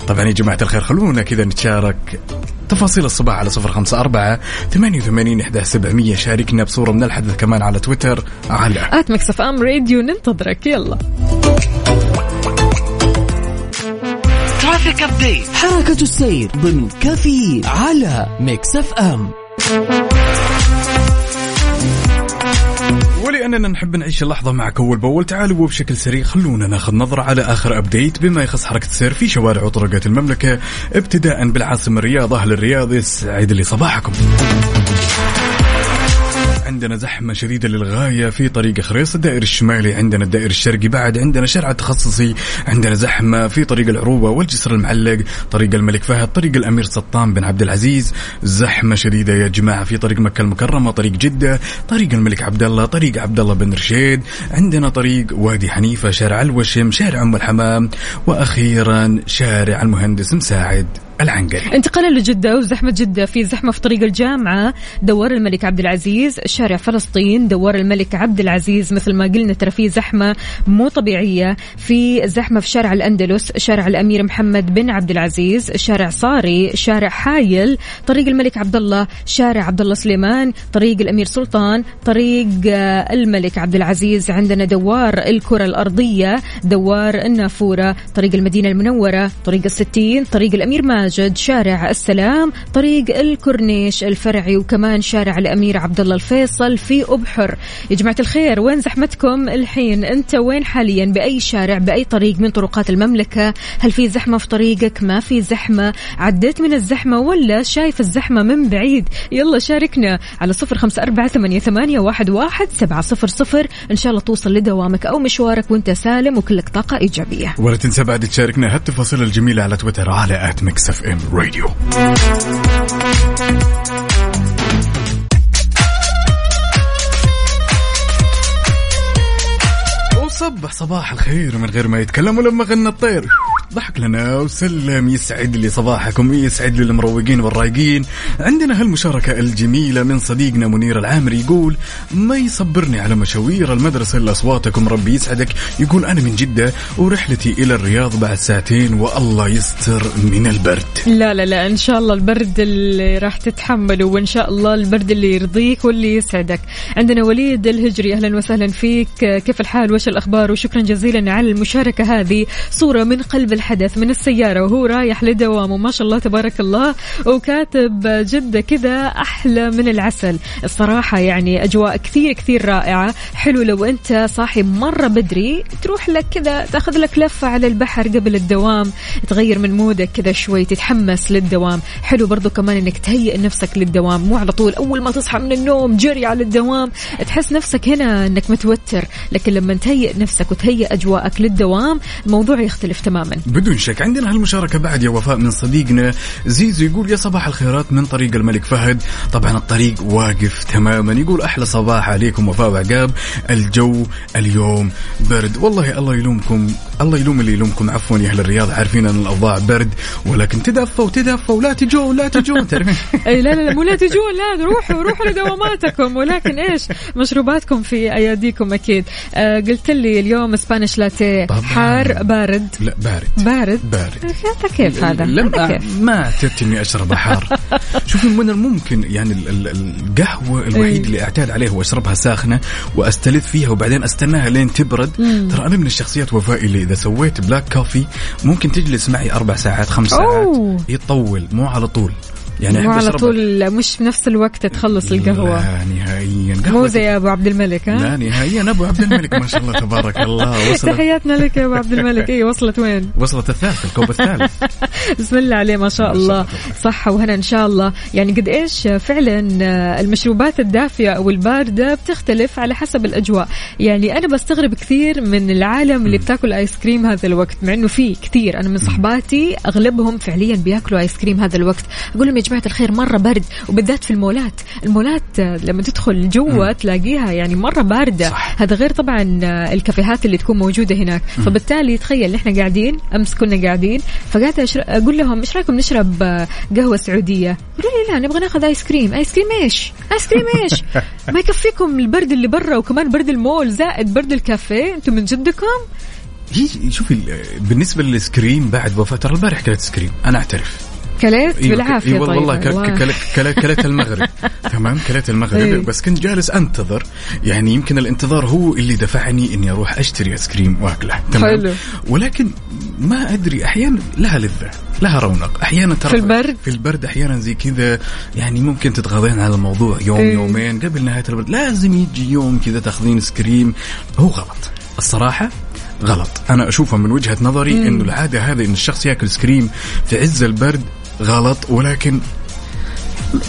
طبعا يا جماعة الخير خلونا كذا نتشارك. تفاصيل الصباح على صفر خمسة أربعة ثمانية وثمانين إحدى سبعمية. شاركنا بصورة من الحدث كمان على تويتر على at Mix FM Radio ننتظرك. يلا. Traffic update حركة السير ضمن كفي على ميكس اف ام ولأننا نحب نعيش اللحظة معك أول بأول. تعالوا وبشكل سريع خلونا ناخذ نظرة على آخر update بما يخص حركة السير في شوارع وطرقات المملكة ابتداء بالعاصمة الرياض أهل الرياض. يسعد لي صباحكم. عندنا زحمة شديدة للغاية في طريق خريص الدائري الشمالي عندنا الدائري الشرقي بعد عندنا شارع التخصصي عندنا زحمة في طريق العروبة والجسر المعلق طريق الملك فهد طريق الأمير سلطان بن عبد العزيز. زحمة شديدة يا جماعة في طريق مكة المكرمة طريق جدة طريق الملك عبد الله طريق عبد الله بن رشيد. عندنا طريق وادي حنيفة شارع الوشم شارع أم الحمام وأخيرا شارع المهندس مساعد. العنقري. انتقالا لجدة وزحمة جدة في زحمة في طريق الجامعة. دوار الملك عبد العزيز شارع فلسطين. دوار الملك عبد العزيز مثل ما قلنا ترى في زحمة مو طبيعية. في زحمة في شارع الأندلس شارع الأمير محمد بن عبد العزيز شارع صاري شارع حايل طريق الملك عبد الله شارع عبد الله سليمان طريق الأمير سلطان طريق آه، الملك عبد العزيز. عندنا دوار الكرة الأرضية دوار النافورة طريق المدينة المنورة طريق الستين طريق الأمير ماجد. شارع السلام طريق الكورنيش الفرعي وكمان شارع الأمير عبد الله الفيصل في أبحر. يا جماعة الخير وين زحمتكم الحين؟ أنت وين حاليا؟ بأي شارع بأي طريق من طرقات المملكة؟ هل في زحمة في طريقك؟ ما في زحمة؟ عديت من الزحمة ولا شايف الزحمة من بعيد؟ يلا شاركنا على صفر خمسة أربعة ثمانية, واحد, واحد سبعة صفر صفر. إن شاء الله توصل لدوامك أو مشوارك وأنت سالم وكلك طاقة إيجابية. ولا تنسى بعد تشاركنا هالتفاصيل الجميلة على تويتر على at Mix FM وصبح صباح الخير من غير ما يتكلم ولما غنى الطير. ضحك لنا وسلم يسعد لي صباحكم ويسعد لي المروقين والرايقين. عندنا هالمشاركة الجميلة من صديقنا منير العامري يقول ما يصبرني على مشاوير المدرسة إلا أصواتكم ربي يسعدك. يقول أنا من جدة ورحلتي إلى الرياض بعد ساعتين والله يستر من البرد. لا لا لا إن شاء الله البرد اللي راح تتحمله وإن شاء الله البرد اللي يرضيك واللي يسعدك. عندنا وليد الهجري أهلا وسهلا فيك. كيف الحال؟ وش الأخبار وشكرا جزيلا على المشاركة هذه. صورة من قلب الحدث من السيارة وهو رايح لدوامه. ما شاء الله تبارك الله. وكاتب جدة كذا أحلى من العسل. الصراحة يعني أجواء كثير كثير رائعة. حلو لو أنت صاحي مرة بدري تروح لك كذا تأخذ لك لفة على البحر قبل الدوام. تغير من مودك كذا شوي تتحمس للدوام. حلو برضو كمان إنك تهيئ نفسك للدوام. مو على طول أول ما تصحى من النوم جري على الدوام. تحس نفسك هنا إنك متوتر لكن لما تهيئ نفسك وتهيئ أجواءك للدوام. الموضوع يختلف تماما. بدون شك. عندنا هالمشاركة بعد يا وفاء من صديقنا زيزو. يقول يا صباح الخيرات من طريق الملك فهد. طبعا الطريق واقف تماما. يقول أحلى صباح عليكم وفاء وعقاب. الجو اليوم برد. والله الله يلومكم الله يلوم اللي يلومكم. عفوا يا أهل الرياض عارفين أن الأوضاع برد. ولكن تدفوا تدفوا. لا تجون لا تجون. تعرفين؟ أي لا لا لا مو لا تجون لا روحوا روحوا لدواماتكم. ولكن إيش؟ مشروباتكم في أياديكم أكيد. آه قلت لي اليوم Spanish latte. حار بارد. لا بارد. بارد؟ بارد. هذا كيف هذا؟ لم كيف؟ ما اعتدت إني أشرب حار. شوفي من الممكن يعني ال- ال- القهوة الوحيد إيه. اللي أعتاد عليه هو اشربها ساخنة وأستلذ فيها وبعدين أستناها لين تبرد. ترى أنا من الشخصيات وفاء اللي إذا سويت black coffee ممكن تجلس معي أربع ساعات خمس ساعات. يطول مو على طول. يعني على. طول مش في نفس الوقت تخلص القهوة. لا نهائيا مو زي أبو عبد الملك ها؟ لا نهائيا أبو عبد الملك ما شاء الله تبارك الله. وصلت تحياتنا لك يا أبو عبد الملك. اي وصلت وين؟ وصلت الثالث الكوب الثالث. بسم الله عليه ما شاء الله. صحة وهنا إن شاء الله. يعني قد إيش فعلا آه، المشروبات الدافية أو الباردة بتختلف على حسب الأجواء. يعني أنا بستغرب كثير من العالم اللي بتاكل آيس كريم هذا الوقت مع إنه في كثير. أنا من صحباتي أغلبهم فعليا بياكلوا آيس كريم هذا الوقت. أقول لهم يا جماعة الخير مرة برد وبالذات في المولات. المولات آه، لما تدخل جوا تلاقيها يعني مرة باردة. صح. هذا غير طبعا آه، الكافيهات اللي تكون موجودة هناك. فبالتالي تخيل نحن قاعدين أمس كنا قاعدين فقعدت أشر... أقول لهم إيش رأيكم نشرب آه، قهوة سعودية؟ يقولوا لي لا نبغى ناخذ آيس كريم. آيس كريم إيش؟ آيس كريم إيش؟ ما يكفيكم البرد اللي برا وكمان برد المول زائد برد الكافيه. أنتم من جدكم هي شوفي ال- بالنسبة للآيس كريم بعد وفاء ترى البارح كلت آيس كريم أنا أعترف. كليت أيوة، والله طيب والله ك- والله. ك- كلت كلت- كلت المغرب. تمام؟ كلت المغرب. بس كنت جالس أنتظر. يعني يمكن الانتظار هو اللي دفعني إني أروح أشتري آيس كريم واكله تمام؟ حلو. ولكن ما أدري أحيانا لها لذة لها رونق. أحيانا ترى في البرد؟ في البرد أحيانا زي كذا. يعني ممكن تتغاضين على الموضوع يوم إيه. يومين قبل نهاية البرد. لازم يجي يوم كذا تاخذين آيس كريم. هو غلط. الصراحة غلط. أنا اشوفها من وجهة نظري إنه العادة هذه إن الشخص ياكل سكريم في عز البرد غلط ولكن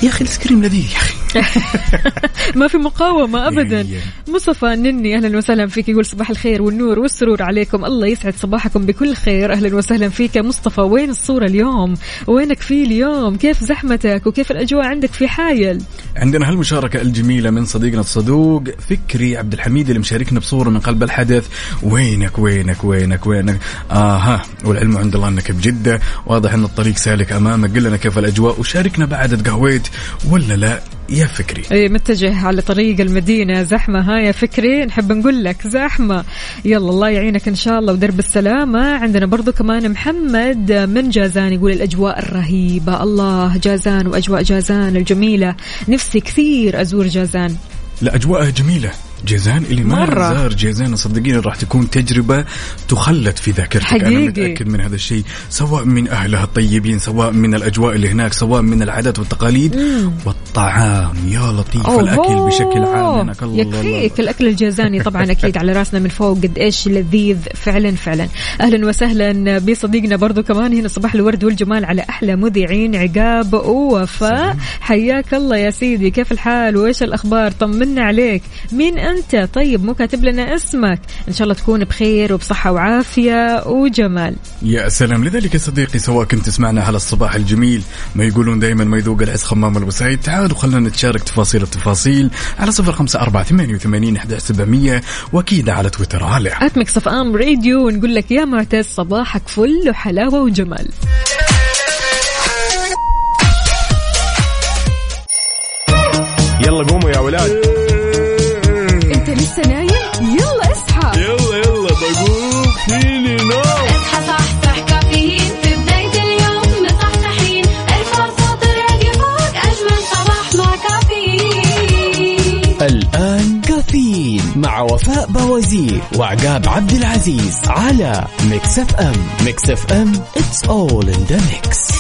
يا أخي السكريم لذيذ يا أخي. ما في مقاومة أبدا. مصطفى نني أهلا وسهلا فيك يقول صباح الخير والنور والسرور عليكم. الله يسعد صباحكم بكل خير. أهلا وسهلا فيك مصطفى. وين الصورة اليوم؟ وينك في اليوم؟ كيف زحمتك؟ وكيف الأجواء عندك في حايل؟ عندنا هالمشاركة الجميلة من صديقنا الصدوق فكري عبد الحميد اللي مشاركنا بصورة من قلب الحدث. وينك وينك وينك وينك؟ آها والعلم عند الله أنك بجدة. واضح أن الطريق سالك أمامك. قل لنا كيف الأجواء؟ وشاركنا بعد تقهويت ولا لا؟ يا فكري. اي متجه على طريق المدينة. زحمة ها يا فكري؟ نحب نقول لك زحمة. يلا الله يعينك إن شاء الله ودرب السلامة. عندنا برضو كمان محمد من جازان يقول الأجواء الرهيبة. الله جازان وأجواء جازان الجميلة. نفسي كثير أزور جازان. لا أجواءها جميلة. جيزان اللي ما مرة. زار جيزان صدقيني راح تكون تجربة تخلد في ذاكرتك. أنا حقيقي. متأكد من هذا الشيء سواء من أهلها الطيبين سواء من الأجواء اللي هناك سواء من العادات والتقاليد. والطعام يا لطيف الأكل أوه. بشكل عام. هناك الله الله يكفيك الأكل الجازاني طبعا أكيد على رأسنا من فوق. قد إيش لذيذ. فعلا فعلا. أهلا وسهلا بصديقنا برضو كمان هنا صباح الورد والجمال على أحلى مذيعين عقاب ووفاء. حياك الله يا سيدي. كيف الحال؟ وإيش الأخبار؟ طمنا عليك. مين أنت. طيب مو كاتب لنا اسمك. إن شاء الله تكون بخير وبصحة وعافية وجمال. يا سلام. لذلك يا صديقي سواء كنت تسمعنا على الصباح الجميل ما يقولون دائما ما يذوق العز خمام الوسائد تعالوا خلينا نتشارك تفاصيل التفاصيل على صفر خمسة أربعة ثمانية وثمانين أحد سبعمية وأكيد على تويتر. على at Mix FM Radio ونقول لك يا معتز صباحك فل وحلاوة وجمال. يلا قوموا يا ولاد. مع وفاء بوازير وعقاب عبد العزيز على Mix FM Mix FM it's all in the mix.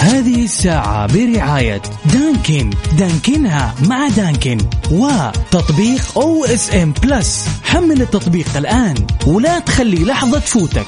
هذه الساعة برعاية Dunkin. Dunkin ها مع Dunkin. وتطبيق OSN Plus حمل التطبيق الآن ولا تخلي لحظة تفوتك.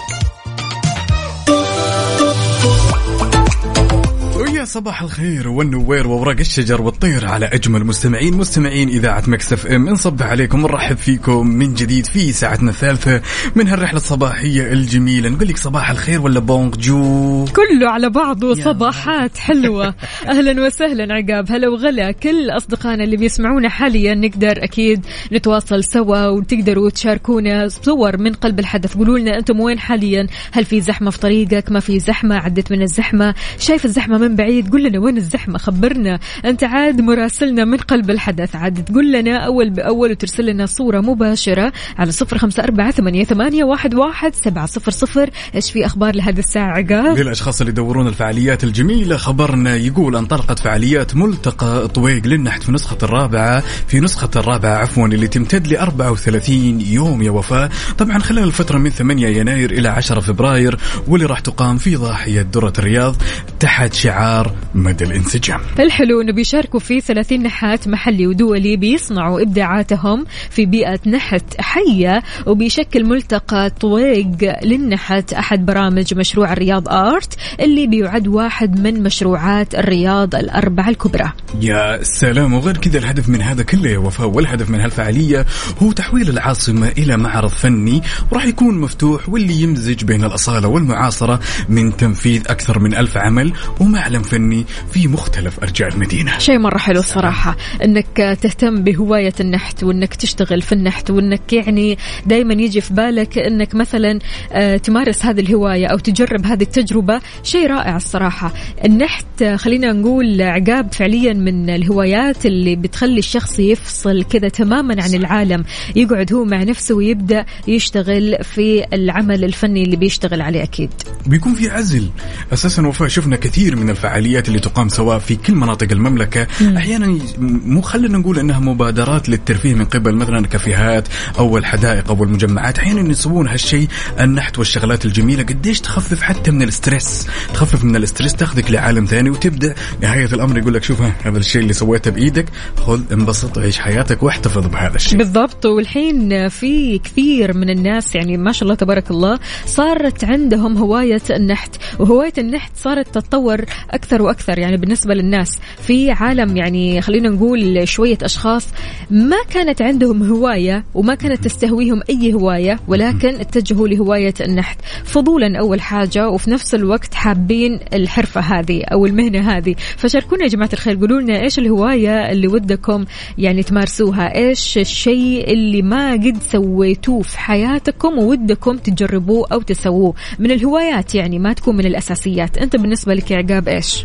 صباح الخير والنوير وورق الشجر والطير على أجمل مستمعين مستمعين إذاعة Mix FM. نصبح عليكم ونرحب فيكم من جديد في ساعتنا الثالثة من هالرحلة الصباحية الجميلة. نقول لك صباح الخير ولا bonjour؟ كله على بعضه صباحات حلوة. أهلا وسهلا عقاب هلا وغلا كل أصدقائنا اللي بيسمعونا حاليا نقدر أكيد نتواصل سوا وتقدروا تشاركونا صور من قلب الحدث. قولوا لنا أنتم وين حاليا؟ هل في زحمة في طريقك؟ ما في زحمة؟ عدت من الزحمة؟ شايف الزحمة من بعيد؟ قول لنا وين الزحمة؟ خبرنا. أنت عاد مراسلنا من قلب الحدث. عاد تقول لنا أول بأول وترسل لنا صورة مباشرة على صفر خمسة أربعة ثمانية, ثمانية واحد, واحد سبعة صفر صفر. إيش في أخبار لهذه الساعة؟ عقاب للأشخاص اللي يدورون الفعاليات الجميلة خبرنا يقول انطلقت فعاليات ملتقى طويق للنحت في نسخة الرابعة في نسخة الرابعة عفوا اللي تمتد ل 34 يوم يا وفاء طبعا خلال الفترة من 8 يناير إلى 10 فبراير واللي راح تقام في ضاحية درة الرياض تحت شعار مدى الانسجام الحلو انه بيشاركوا فيه 30 نحات محلي ودولي بيصنعوا إبداعاتهم في بيئة نحت حية وبيشكل ملتقى طويق للنحت أحد برامج مشروع الرياض آرت اللي بيعد واحد من مشروعات الرياض الأربعة الكبرى. يا سلام وغير كذا الهدف من هذا كله يا وفاء والهدف من هالفعالية هو تحويل العاصمة إلى معرض فني وراح يكون مفتوح واللي يمزج بين الأصالة والمعاصرة من تنفيذ أكثر من ألف عمل ومعلم فني في مختلف أرجاء المدينة. شيء مرة حلو الصراحة إنك تهتم بهواية النحت وإنك تشتغل في النحت وإنك يعني دائما يجي في بالك إنك مثلا آه، تمارس هذه الهواية أو تجرب هذه التجربة شيء رائع الصراحة. النحت آه، خلينا نقول عقاب فعليا من الهوايات اللي بتخلي الشخص يفصل كذا تماما عن العالم. يقعد هو مع نفسه ويبدأ يشتغل في العمل الفني اللي بيشتغل عليه أكيد. بيكون في عزل. أساسا وفاء شفنا كثير من الفعاليات اللي تقام سواء في كل مناطق المملكة. أحيانا ي- مو خلينا نقول إنها مبادرات للترفيه من قبل مثلا الكافيهات أو الحدائق أو المجمعات. أحيانا ينسبون هالشيء النحت والشغلات الجميلة. قديش تخفف حتى من الاسترس تخفف من الاسترس تاخذك لعالم ثاني وتبدأ. نهاية الأمر يقول لك شوف هذا الشيء اللي سويته بإيدك خذ انبسط عيش حياتك واحتفظ بهذا الشيء. بالضبط. والحين في كثير من الناس يعني ما شاء الله تبارك الله صارت عندهم هواية النحت. وهواية النحت صارت تتطور أكثر وأكثر يعني بالنسبة للناس في عالم يعني خلينا نقول شوية أشخاص ما كانت عندهم هواية وما كانت تستهويهم أي هواية ولكن اتجهوا لهواية النحت. فضولا أول حاجة وفي نفس الوقت حابين الحرفة هذه أو المهنة هذه. فشاركونا يا جماعة الخير قولوا لنا إيش الهواية اللي ودكم يعني تمارسوها؟ إيش الشيء اللي ما قد سويتوه في حياتكم وودكم تجربوه أو تسووه؟ من الهوايات يعني ما تكون من الأساسيات. أنت بالنسبة لك عقاب إيش؟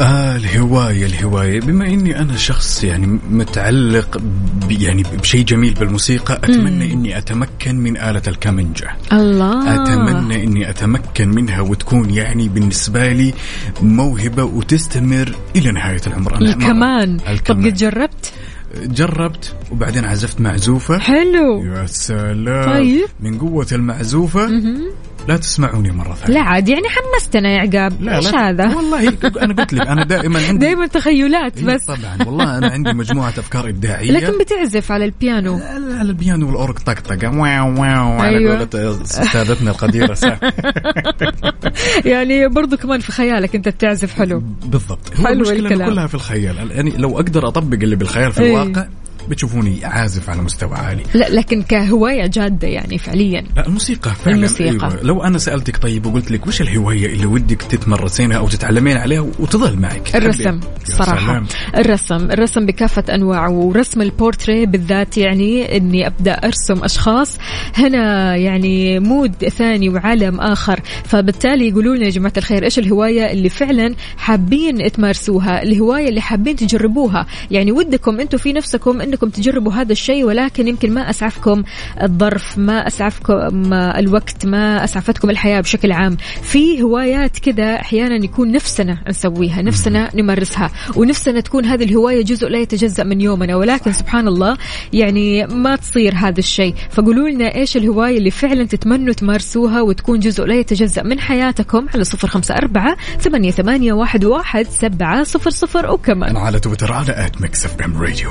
آه الهواية الهواية. بما إني أنا شخص يعني متعلق ب يعني بشيء جميل بالموسيقى أتمنى إني أتمكن من آلة الكمنجة الله. أتمنى إني أتمكن منها وتكون يعني بالنسبة لي موهبة وتستمر إلى نهاية العمر. أنا مرة- الكمان. طب الكمان. قد جربت؟ جربت وبعدين عزفت معزوفة. حلو. يا سلام. طيب. من قوة المعزوفة لا تسمعوني مرة ثانية لا عاد يعني حمستنا يا عقاب لا إيش لا هذا والله أنا قلت لك أنا دائما عندي دائما تخيلات بس طبعا والله أنا عندي مجموعة أفكار إبداعية لكن بتعزف على البيانو على البيانو والاورج طقطقه واو واو على أيوة. قولة أستاذتنا القديرة سا. يعني برضو كمان في خيالك أنت بتعزف حلو بالضبط هو حلو الكلام. إنه كلها في الخيال يعني لو أقدر أطبق اللي بالخيال في إيه. الواقع بتشوفوني عازف على مستوى عالي. لا لكن كهواية جادة يعني فعليا. لا الموسيقى فعلا الموسيقى. أيوة. لو أنا سألتك طيب وقلت لك وش الهواية اللي ودك تتمرسينها أو تتعلمين عليها وتظل معك؟ الرسم سلام. الرسم الرسم بكافة أنواعه ورسم البورتري بالذات يعني أني أبدأ أرسم أشخاص هنا يعني mood ثاني وعالم آخر. فبالتالي يقولوا لنا يا جماعة الخير إيش الهواية اللي فعلا حابين تمارسوها الهواية اللي حابين تجربوها؟ يعني ودكم أنتم في نفسكم أنكم انكم تجربوا هذا الشيء ولكن يمكن ما أسعفكم الظرف ما أسعفكم الوقت ما أسعفتكم الحياة بشكل عام. في هوايات كذا أحيانا يكون نفسنا نسويها نفسنا نمارسها ونفسنا تكون هذه الهواية جزء لا يتجزأ من يومنا. ولكن سبحان الله يعني ما تصير هذا الشيء. فقولوا لنا إيش الهواية اللي فعلا تتمنوا تمارسوها وتكون جزء لا يتجزأ من حياتكم على صفر خمسه اربعه ثمانيه, ثمانية واحد, واحد سبعه صفر صفر وكمان على تويتر على at Mix FM Radio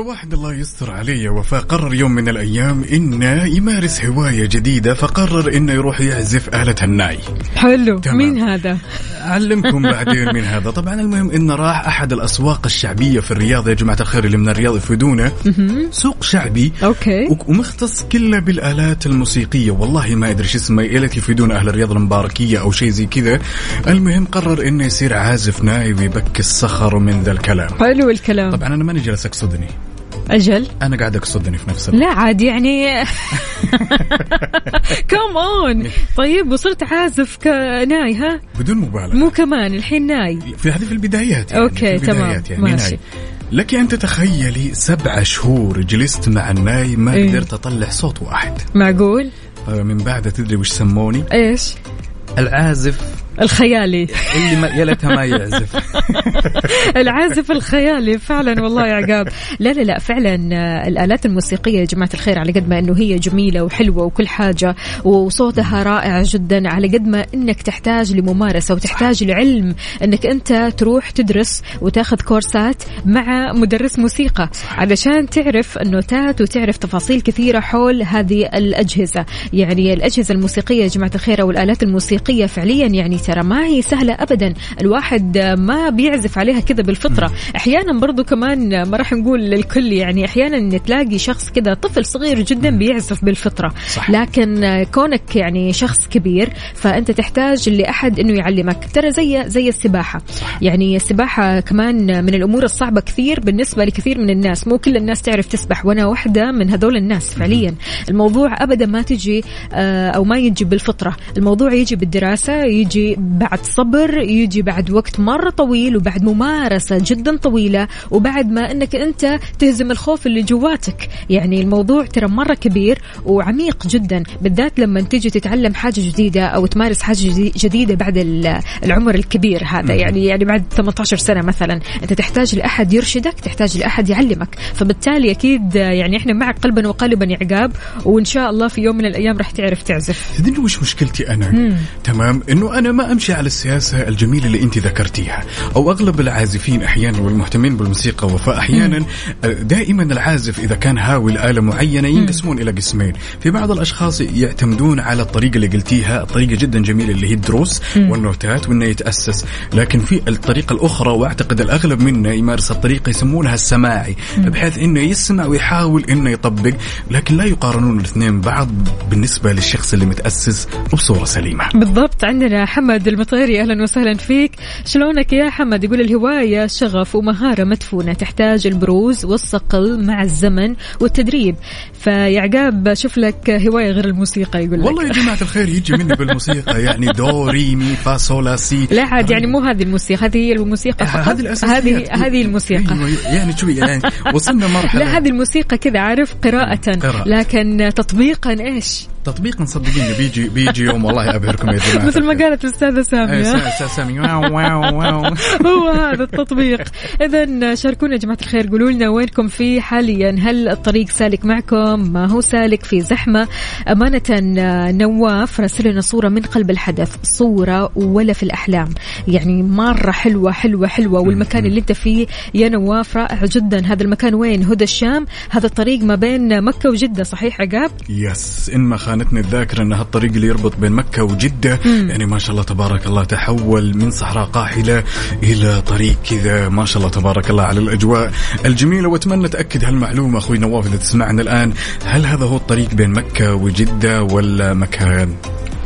واحد الله يستر عليه وفاء قرر يوم من الأيام انه يمارس هواية جديدة فقرر انه يروح يعزف آلة الناي. حلو. تمام. مين هذا؟ أعلمكم بعدين من هذا. طبعا المهم انه راح أحد الأسواق الشعبية في الرياض يا جماعة الخير اللي من الرياض يفيدونه سوق شعبي. okay. ومختص كله بالآلات الموسيقية. والله ما أدري شو اسمه الات يفيدون أهل الرياض المباركية أو شيء زي كذا. المهم قرر انه يصير عازف ناي ويبكي الصخر من ذا الكلام. حلو الكلام. طبعا أنا ماني جالس أقصدني. أجل أنا قاعد أقصدني في نفس الوقت. لا عاد يعني. come on طيب وصرت عازف كناي ها؟ بدون مبالغة. مو كمان الحين ناي. في هذه في البدايات يعني okay، في البدايات تمام، يعني ماشي. ناي. لك أن تتخيلي سبع شهور جلست مع الناي ما إيه. قدرت أطلع صوت واحد. معقول؟ من بعد تدري وش سموني؟ إيش؟ العازف. الخيالي. اللي ما يا ليتها ما يعزف. العازف الخيالي فعلا والله يا عقاب. لا لا لا فعلا آه، الآلات الموسيقية يا جماعة الخير على قد ما أنه هي جميلة وحلوة وكل حاجة وصوتها رائع جدا على قد ما أنك تحتاج لممارسة وتحتاج لعلم أنك أنت تروح تدرس وتاخذ كورسات مع مدرس موسيقى. علشان تعرف النوتات وتعرف تفاصيل كثيرة حول هذه الأجهزة. يعني الأجهزة الموسيقية يا جماعة الخير أو الآلات الموسيقية فعليا يعني ترى ما هي سهلة أبدا. الواحد ما بيعزف عليها كذا بالفطرة. أحيانا برضو كمان ما راح نقول للكل يعني أحيانا تلاقي شخص كذا طفل صغير جدا بيعزف بالفطرة. صح. لكن كونك يعني شخص كبير فأنت تحتاج لأحد أنه يعلمك. ترى زي زي السباحة. يعني السباحة كمان من الأمور الصعبة كثير بالنسبة لكثير من الناس. مو كل الناس تعرف تسبح وأنا واحدة من هذول الناس فعليا. الموضوع أبدا ما تجي آه، أو ما يجي بالفطرة. الموضوع يجي بالدراسة يجي بعد صبر يجي بعد وقت مرة طويل وبعد ممارسة جدا طويلة وبعد ما أنك أنت تهزم الخوف اللي جواتك. يعني الموضوع ترى مرة كبير وعميق جدا بالذات لما تيجي تتعلم حاجة جديدة أو تمارس حاجة جدي- جديدة بعد ال- العمر الكبير هذا. يعني يعني بعد 18 سنة مثلا أنت تحتاج لأحد يرشدك تحتاج لأحد يعلمك. فبالتالي أكيد يعني إحنا معك قلبا وقالبا يا عقاب وإن شاء الله في يوم من الأيام راح تعرف تعزف. تدري وش مشكلتي أنا؟ تمام؟ إنه أنا ما أمشي على السياسة الجميلة اللي أنت ذكرتيها أو أغلب العازفين أحيانا والمهتمين بالموسيقى وفاء أحيانا دائما العازف إذا كان هاوي لآلة معينة ينقسمون إلى قسمين، في بعض الأشخاص يعتمدون على الطريقة اللي قلتيها، طريقه جدا جميلة اللي هي الدروس والنوتات وإنه يتأسس، لكن في الطريقة الأخرى وأعتقد الأغلب منا يمارس الطريقة يسمونها السماعي، بحيث إنه يسمع ويحاول إنه يطبق، لكن لا يقارنون الاثنين بعض بالنسبة للشخص اللي متأسس بصورة سليمة. بالضبط. عندنا حمد المطيري أهلا وسهلا فيك. شلونك يا حمد؟ يقول الهواية شغف ومهارة مدفونة تحتاج البروز والصقل مع الزمن والتدريب. فيا عقاب شوف لك هواية غير الموسيقى يقول لك. والله يا جماعة الخير يجي مني بالموسيقى يعني دو ري مي فا صول لا سي. لا عاد يعني مو هذه الموسيقى هذه هي الموسيقى هذه الأساسيات. هذه هذه الموسيقى. أيوة يعني شوفي يعني وصلنا مرحلة. لا هذه الموسيقى كذا عارف قراءة. قراءة. لكن تطبيقا إيش؟ تطبيقا صدقيني بيجي بيجي يوم والله ابهركم يا جماعة. مثل ما. قالت الأستاذة إيه، سامية سا- سا- سامي. wow wow wow. هو هذا التطبيق. اذا شاركونا يا جماعة الخير قولوا لنا وينكم فيه حاليا. هل الطريق سالك معكم؟ ما هو سالك؟ في زحمة. أمانة نواف راسل لنا صورة من قلب الحدث. صورة ولا في الأحلام. يعني مرة حلوة حلوة حلوة. والمكان اللي أنت فيه يا نواف رائع جدا. هذا المكان وين؟ هدى الشام. هذا الطريق ما بين مكة وجدة صحيح عقاب؟ يس إن ما خانتني الذاكرة إن هالطريق اللي يربط بين مكة وجدة يعني ما شاء الله تبارك الله تحول من صحراء قاحلة إلى طريق كذا. ما شاء الله تبارك الله على الأجواء الجميلة وأتمنى تأكد هالمعلومة أخوي نواف إذا تسمعنا الآن. هل هذا هو الطريق بين مكة وجدة ولا مكان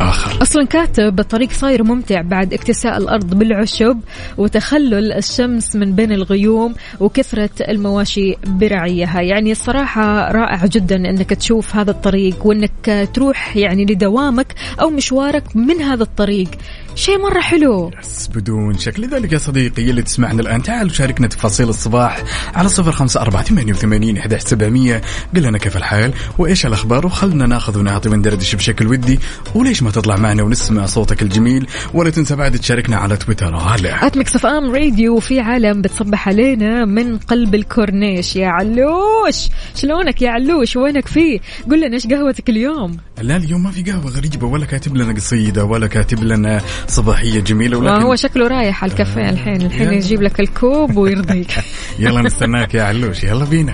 آخر؟ أصلا كاتب الطريق صاير ممتع بعد اكتساء الأرض بالعشب وتخلل الشمس من بين الغيوم وكثرة المواشي برعيها. يعني الصراحة رائع جدا إنك تشوف هذا الطريق وإنك تروح يعني لدوامك أو مشوارك من هذا الطريق. شيء مرة حلو. بس بدون شك. لذلك يا صديقي اللي تسمعنا الآن تعال شاركنا تفاصيل الصباح على صفر خمسة أربعة ثمانية وثمانين احداش سبعمية. قل لنا كيف الحال وإيش الأخبار؟ وخلنا ناخذ ونعطي وندردش بشكل ودي. وليش ما تطلع معنا ونسمع صوتك الجميل؟ ولا تنسى بعد تشاركنا على تويتر. هلا. at Mix FM Radio وفي عالم بتصبح علينا من قلب الكورنيش. يا علوش! شلونك يا علوش؟ وينك فيه؟ قل لنا إيش قهوتك اليوم؟ لا اليوم ما في قهوة غريبة ولا كاتب لنا قصيدة ولا كاتب لنا صباحية جميلة ولكن هو شكله رايح على الكافيه الحين الحين يلا. يجيب لك الكوب ويرضيك يلا نستناك يا علوش يلا بينا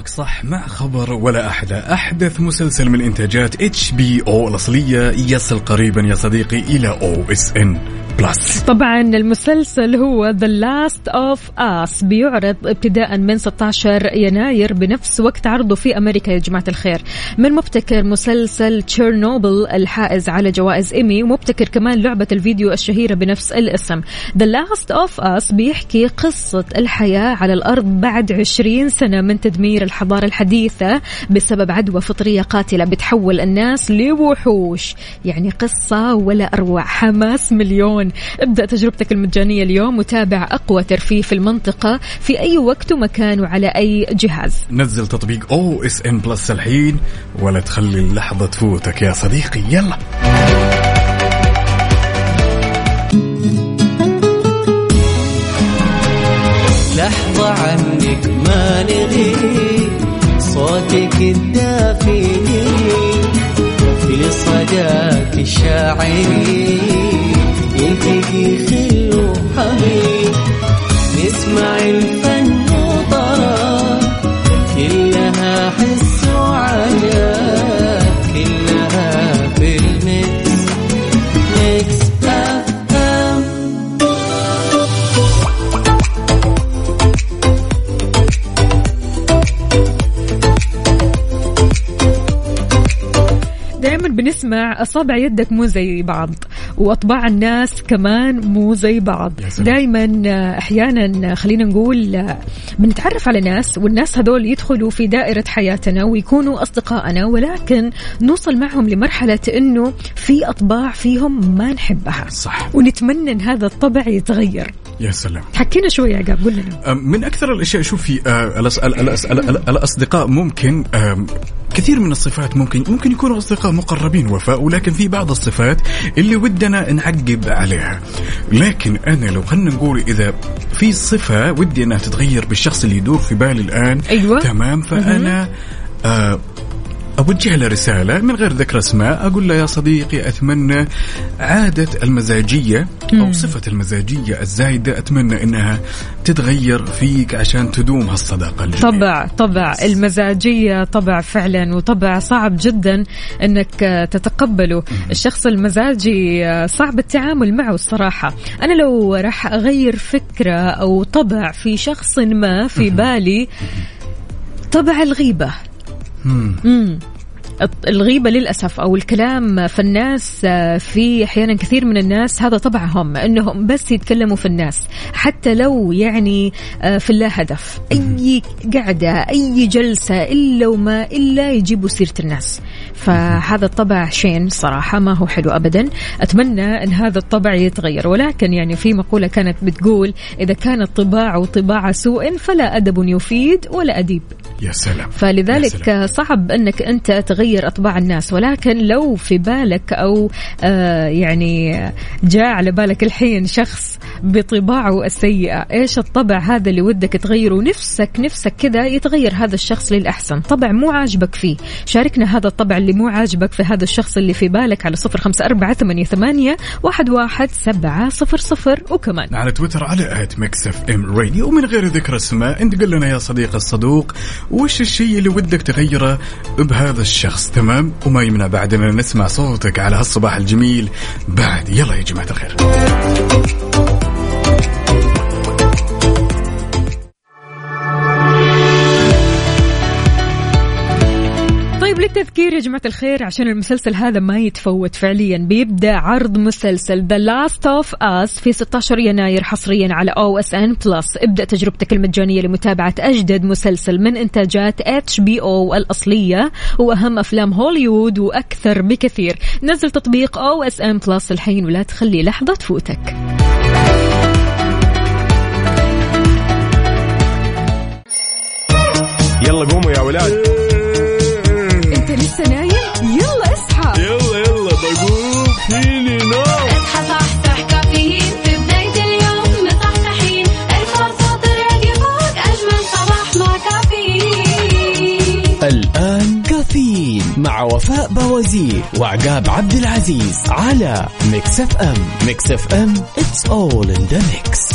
يومك صح مع خبر ولا أحلى أحدث مسلسل من إنتاجات HBO الأصلية يصل قريبا يا صديقي إلى OSN بلس طبعا المسلسل هو The Last of Us. بيعرض ابتداء من 16 يناير بنفس وقت عرضه في أمريكا. يا جماعة الخير. من مبتكر مسلسل تشيرنوبل الحائز على جوائز إيمي ومبتكر كمان لعبة الفيديو الشهيرة بنفس الاسم. The Last of Us بيحكي قصة الحياة على الأرض بعد 20 سنة من تدمير الحضارة الحديثة بسبب عدوى فطرية قاتلة بتحول الناس لوحوش. يعني قصة ولا أروع. حماس مليون. ابدأ تجربتك المجانية اليوم وتابع أقوى ترفيه في المنطقة في أي وقت ومكان وعلى أي جهاز. نزل تطبيق OSN Plus الحين ولا تخلي اللحظة تفوتك يا صديقي. يلا. لحظة عنك ما نغيب صوتك الدافئ في صداك الشاعري يلتقي خل وحبيب نسمع الفن دائما بنسمع أصابع يدك مو زي بعض وأطباع الناس كمان مو زي بعض. دائما أحيانا خلينا نقول بنتعرف على ناس والناس هذول يدخلوا في دائرة حياتنا ويكونوا أصدقائنا ولكن نوصل معهم لمرحلة إنه في أطباع فيهم ما نحبها. صح. ونتمنى إن هذا الطبع يتغير. يا سلام. حكينا شوي عقاب قول لنا من أكثر الأشياء شوفي الاصدقاء ممكن آم، كثير من الصفات ممكن ممكن يكونوا أصدقاء مقربين وفاء ولكن في بعض الصفات اللي ودنا نعقب عليها. لكن أنا لو خلينا نقول إذا في صفة ودي إنها تتغير بالشخص اللي يدور في بالي الآن أيوة. تمام فأنا آه أوجه له رسالة من غير ذكر أسماء. أقول له يا صديقي أتمنى عادة المزاجية أو صفة المزاجية الزايدة أتمنى أنها تتغير فيك عشان تدوم هالصداقة الجميلة. طبع طبع. المزاجية طبع فعلا وطبع صعب جدا آه، تتقبله. الشخص المزاجي صعب التعامل معه الصراحة. أنا لو راح أغير فكرة أو طبع في شخص ما في بالي طبع الغيبة. مم. مم. الغيبة للأسف أو الكلام في الناس آه، في أحيانا كثير من الناس هذا طبعهم أنهم بس يتكلموا في الناس حتى لو يعني آه، في اللا هدف أي قعدة أي جلسة إلا وما إلا يجيبوا سيرة الناس. فهذا الطبع شين صراحة ما هو حلو أبدا. أتمنى أن هذا الطبع يتغير. ولكن يعني في مقولة كانت بتقول إذا كانت طباع طباع سوء فلا أدب يفيد ولا أديب. يا سلام. فلذلك يا صعب إنك أنت تغير أطباع الناس ولكن لو في بالك أو آه يعني جاء على بالك الحين شخص بطباعه السيئة إيش الطبع هذا اللي ودك تغيره؟ نفسك نفسك كذا يتغير هذا الشخص للأحسن. طبع مو عاجبك فيه. شاركنا هذا الطبع اللي مو عاجبك في هذا الشخص اللي في بالك على صفر خمسة أربعة ثمانية, ثمانية واحد, واحد سبعة صفر صفر. وكمان على تويتر على at Mix FM Radio ومن غير ذكر اسماء انت قل لنا يا صديق الصدوق وش الشيء اللي ودك تغيره بهذا الشخص؟ تمام؟ وما يمنع بعد ان نسمع صوتك على هالصباح الجميل. بعد يلا يا جماعة الخير. يا جماعة الخير عشان المسلسل هذا ما يتفوت فعليا بيبدأ عرض مسلسل The Last of Us في 16 يناير حصريا على OSN Plus ابدأ تجربتك المجانية لمتابعة أجدد مسلسل من إنتاجات HBO الأصلية وأهم أفلام هوليوود وأكثر بكثير. نزل تطبيق OSN Plus الحين ولا تخلي لحظة تفوتك. يلا قوموا يا ولاد. فيني no اصحى صحصح كافيين. في بداية اليوم مصحصحين. الفرصة تراقي فوق أجمل صباح مع كافيين. الآن كافيين مع وفاء بوازير وعقاب عبد العزيز على Mix FM. Mix FM it's all in the mix.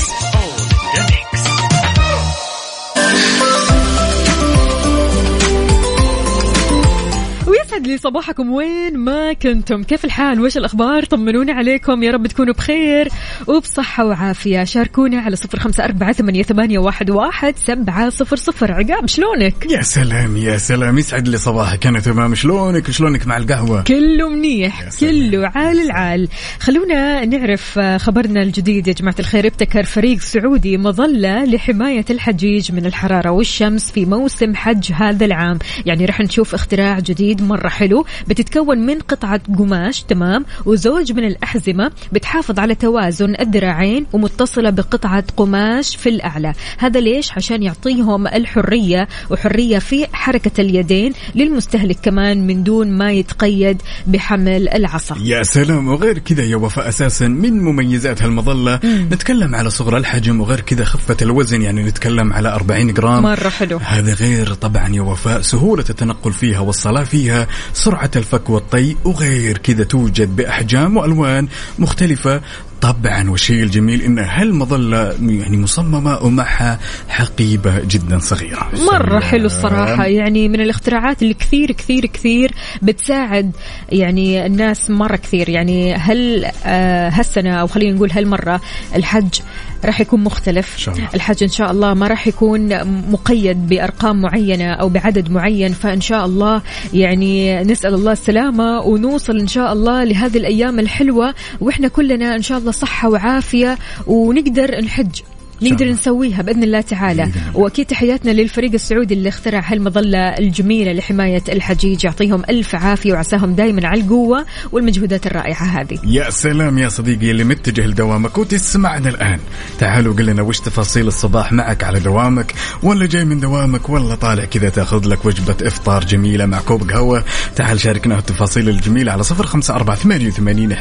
ويسعد لي صباحكم وين ما كنتم. كيف الحال؟ وش الأخبار؟ طمنوني عليكم. يا رب تكونوا بخير وبصحة وعافية. شاركونا على صفر خمسة أربعة ثمانية, ثمانية واحد, واحد سبعة صفر صفر. عقاب شلونك؟ يا سلام يا سلام. يسعد لي صباحك أنا تمام. شلونك؟ شلونك مع القهوة؟ كله منيح. كله عال العال. خلونا نعرف آه، خبرنا الجديد يا جماعة الخير. ابتكر فريق سعودي مظلة لحماية الحجيج من الحرارة والشمس في موسم حج هذا العام. يعني رح نشوف اختراع جديد مرة حلو بتتكون من قطعة قماش تمام؟ وزوج من الأحزمة بتحافظ على توازن الذراعين ومتصلة بقطعة قماش في الأعلى. هذا ليش؟ عشان يعطيهم الحرية وحرية في حركة اليدين للمستهلك كمان من دون ما يتقيد بحمل العصا. يا سلام وغير كذا يا وفاء أساسا من مميزات هالمظلة؟ نتكلم على صغر الحجم وغير كذا خفة الوزن يعني نتكلم على 40 جرام. مرة حلو. هذا غير طبعا يا وفاء سهولة التنقل فيها والصلاة فيها. سرعة الفك والطي وغير كذا توجد بأحجام وألوان مختلفة طبعا والشيء الجميل إن هالمظلة يعني مصممة ومعها حقيبة جدا صغيرة. مرة سلام. حلو الصراحة. يعني من الاختراعات اللي كثير كثير كثير بتساعد يعني الناس مرة كثير. يعني هل آه هالسنة أو خلينا نقول هالمرة الحج راح يكون مختلف؟ إن شاء الله. الحج إن شاء الله ما راح يكون مقيد بأرقام معينة أو بعدد معين. فإن شاء الله يعني نسأل الله السلامة ونوصل إن شاء الله لهذه الأيام الحلوة. وإحنا كلنا إن شاء الله صحة وعافية ونقدر نحج. نقدر. نسويها بإذن الله تعالى. وأكيد تحياتنا للفريق السعودي اللي اخترع هالمظله الجميلة لحماية الحجيج. يعطيهم ألف عافية وعساهم دائما على القوة والمجهودات الرائعة هذه. يا سلام يا صديقي اللي متجه لدوامك وتسمعنا الآن. تعالوا قل لنا وش تفاصيل الصباح معك على دوامك. ولا جاي من دوامك ولا طالع كذا تأخذ لك وجبة إفطار جميلة مع كوب قهوة. تعال شاركنا التفاصيل الجميلة على صفر خمسة أربعة ثمانية وثمانين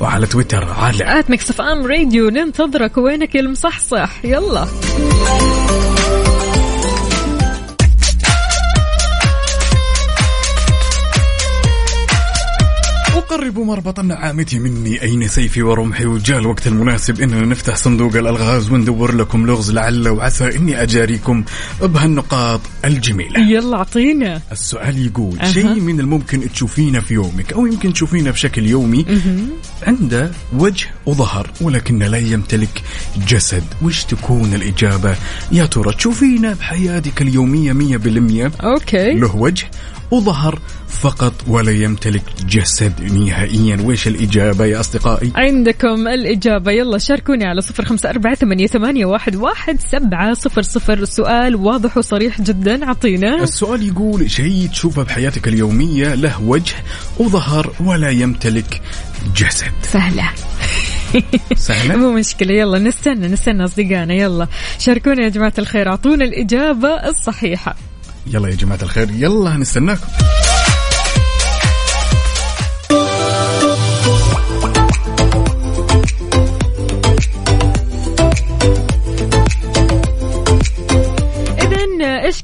وعلى تويتر. على at Mix FM Radio ننتظرك وينك يا المصحصح. يلا. أقرب مربط النعامة مني أين سيفي ورمحي وجاء الوقت المناسب؟ إننا نفتح صندوق الألغاز وندور لكم لغز لعل وعسى إني أجاريكم بهالنقاط الجميلة. يلا أعطينا. السؤال يقول أها. شيء من الممكن تشوفينه في يومك أو يمكن تشوفينه بشكل يومي عنده وجه وظهر ولكن لا يمتلك جسد. وش تكون الإجابة؟ يا ترى تشوفينه بحياتك اليومية مية بالمية؟ okay. له وجه وظهر فقط ولا يمتلك جسد نهائيا. وش الإجابة يا أصدقائي؟ عندكم الإجابة. يلا شاركوني على صفر خمسة أربعة ثمانية, ثمانية واحد, واحد سبعة صفر صفر. السؤال واضح وصريح جدا. أعطينا. السؤال يقول شيء تشوفه بحياتك اليومية؟ له وجه وظهر ولا يمتلك جسد. سهلة. سهلة؟ مو مشكلة. يلا نستنى نستنى أصدقائنا. يلا شاركونا يا جماعة الخير. أعطونا الإجابة الصحيحة. يلا يا جماعة الخير يلا نستناكم.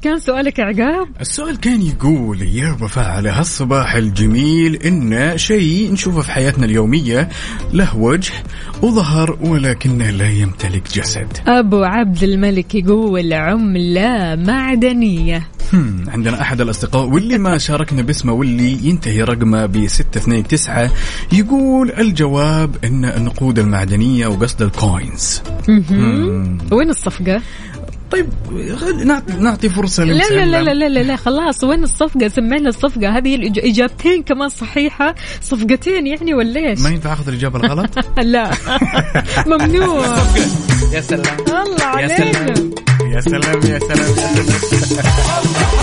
كان سؤالك عقاب؟ السؤال كان يقول يا وفاء على هالصباح الجميل إن شيء نشوفه في حياتنا اليومية له وجه وظهر ولكنه لا يمتلك جسد أبو عبد الملك يقول عملة معدنية عندنا أحد الأصدقاء واللي ما شاركنا باسمه واللي ينتهي رقمه ب 629 يقول الجواب إن النقود المعدنية وقصد الكوينز. وين الصفقة؟ طيب نعطي نعطي فرصة لا لا. لا لا لا لا, لا خلاص وين الصفقة؟ سمعنا الصفقة. هذه الإج- إجابتين كمان صحيحة. صفقتين يعني ولا إيش؟ ما ينفع أخذ الإجابة الغلط؟ لا. ممنوع. يا سلام. الله يا سلام. يا سلام يا سلام يا سلام.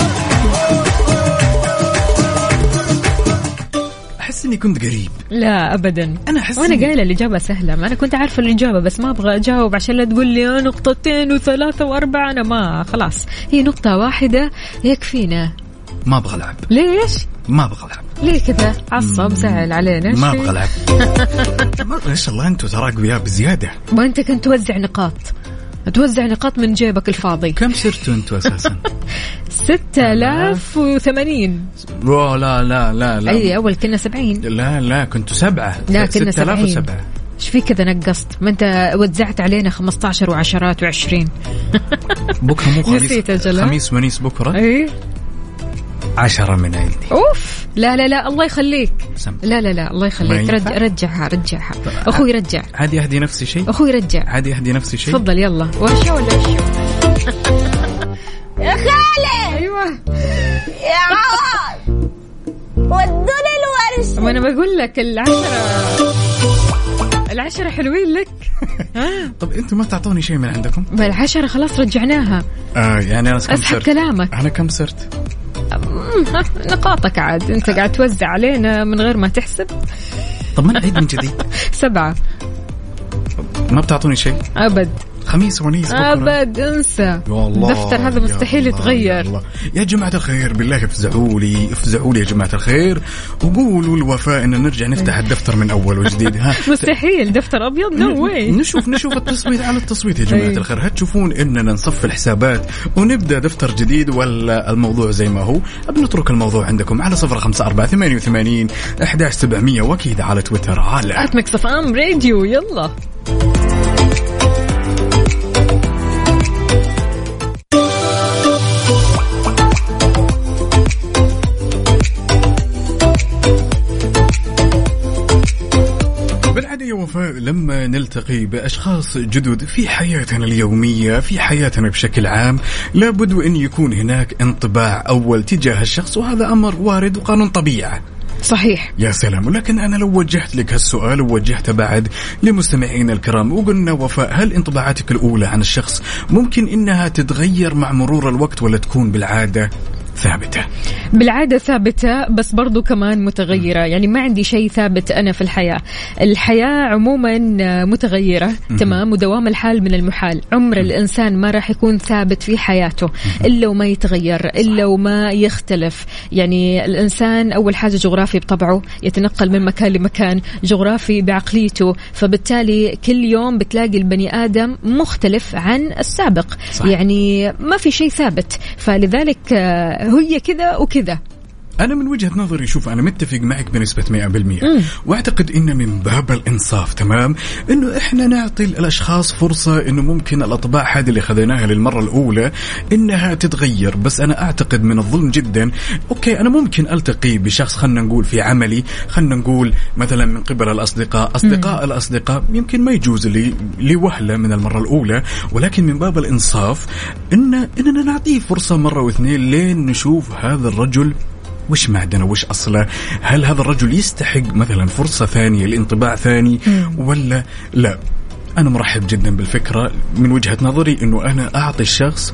أحس إني كنت قريب. لا ابدا. أنا أحس وأنا إني- قايلة الإجابة سهلة. ما أنا كنت عارفه الإجابة بس ما أبغى أجاوب عشان لا تقول لي نقطتين وثلاثة وأربعة. أنا ما خلاص. هي نقطة واحدة يكفينا. ما أبغى العب ليش؟ ما أبغى العب ليه كذا؟ عصب زعل علينا. ما؟ أبغى العب ما إيش الله أنتم ترى اقوياء بزيادة. وانت كنت توزع نقاط. توزع نقاط من جيبك الفاضي. كم صرتوا أنتم أساسا؟ 6080 أوه لا لا لا لا. أي أول كنا 70 لا لا كنتوا سبعة. لا كنا 70 6007 إيش في كذا نقصت؟ ما أنت وزعت علينا 15 وعشرات و20 بكرة مو خميس. نسيت ها؟ خميس ونيس بكرة؟ اي عشرة من عندي أوف. لا لا لا الله يخليك. سم. لا لا لا الله يخليك؟ رجع رجعها رجعها. أخوي رجع. عادي أهدي نفسي شيء؟ أخوي رجع. عادي أهدي نفسي شيء؟ تفضل يلا. وشو ولا وشو يا خالد أيوه. يا عوض! ودوني الورشة ما أنا بقول لك العشرة. العشرة حلوين لك. طب أنتم ما تعطوني شيء من عندكم؟ ما العشرة خلاص رجعناها آه يعني أنا كم أسحب؟ كلامك أنا كم صرت؟ نقاطك عاد أنت قاعد توزع علينا من غير ما تحسب طب ما نعيد من جديد سبعة ما بتعطوني شيء؟ أبد خميس ونيس ابد انسى يا الله الدفتر هذا مستحيل يتغير يا, الله. يا جماعة الخير بالله افزعوا لي افزعوا لي يا جماعة الخير وقولوا لوفاء إن نرجع نفتح الدفتر من أول وجديد ها. مستحيل دفتر أبيض no way نشوف نشوف التصويت على التصويت يا جماعة أي. الخير. هل تشوفون إننا نصفي الحسابات ونبدأ دفتر جديد ولا الموضوع زي ما هو؟ بنترك الموضوع عندكم على صفر خمسة أربعة ثمانية وثمانين أحداش سبعمية وأكيد على تويتر على FM Radio يلا. يا وفاء لما نلتقي بأشخاص جدد في حياتنا اليومية في حياتنا بشكل عام لابد وأن يكون هناك انطباع أول تجاه الشخص وهذا أمر وارد وقانون طبيعة صحيح. يا سلام. ولكن أنا لو وجهت لك هالسؤال ووجهته بعد لمستمعينا الكرام وقلنا وفاء هل انطباعاتك الأولى عن الشخص ممكن إنها تتغير مع مرور الوقت ولا تكون بالعادة؟ ثابتة. بالعادة ثابتة بس برضو كمان متغيرة. يعني ما عندي شيء ثابت أنا في الحياة. الحياة عموما متغيرة. تمام؟ ودوام الحال من المحال. عمر الإنسان ما راح يكون ثابت في حياته إلا وما يتغير إلا وما يختلف. يعني الإنسان أول حاجة جغرافي بطبعه يتنقل من مكان لمكان جغرافي بعقليته. فبالتالي كل يوم بتلاقي البني آدم مختلف عن السابق. صح. يعني ما في شيء ثابت. فلذلك آه، هي كذا وكذا أنا من وجهة نظري شوف أنا متفق معك بنسبة 100% وأعتقد إن من باب الإنصاف تمام؟ إنه إحنا نعطي الأشخاص فرصة إنه ممكن الأطباع هذه اللي خذيناها للمرة الأولى إنها تتغير. بس أنا أعتقد من الظلم جدا أوكي أنا ممكن ألتقي بشخص خلنا نقول في عملي. خلنا نقول مثلا من قبل الأصدقاء. أصدقاء الأصدقاء يمكن ما يجوز لي لوهلة من المرة الأولى. ولكن من باب الإنصاف إن إننا نعطيه فرصة مرة واثنين لين نشوف هذا الرجل وش معدنه وش أصله؟ هل هذا الرجل يستحق مثلا فرصة ثانية لانطباع ثاني ولا لا؟ أنا مرحب جدا بالفكرة من وجهة نظري إنه أنا أعطي الشخص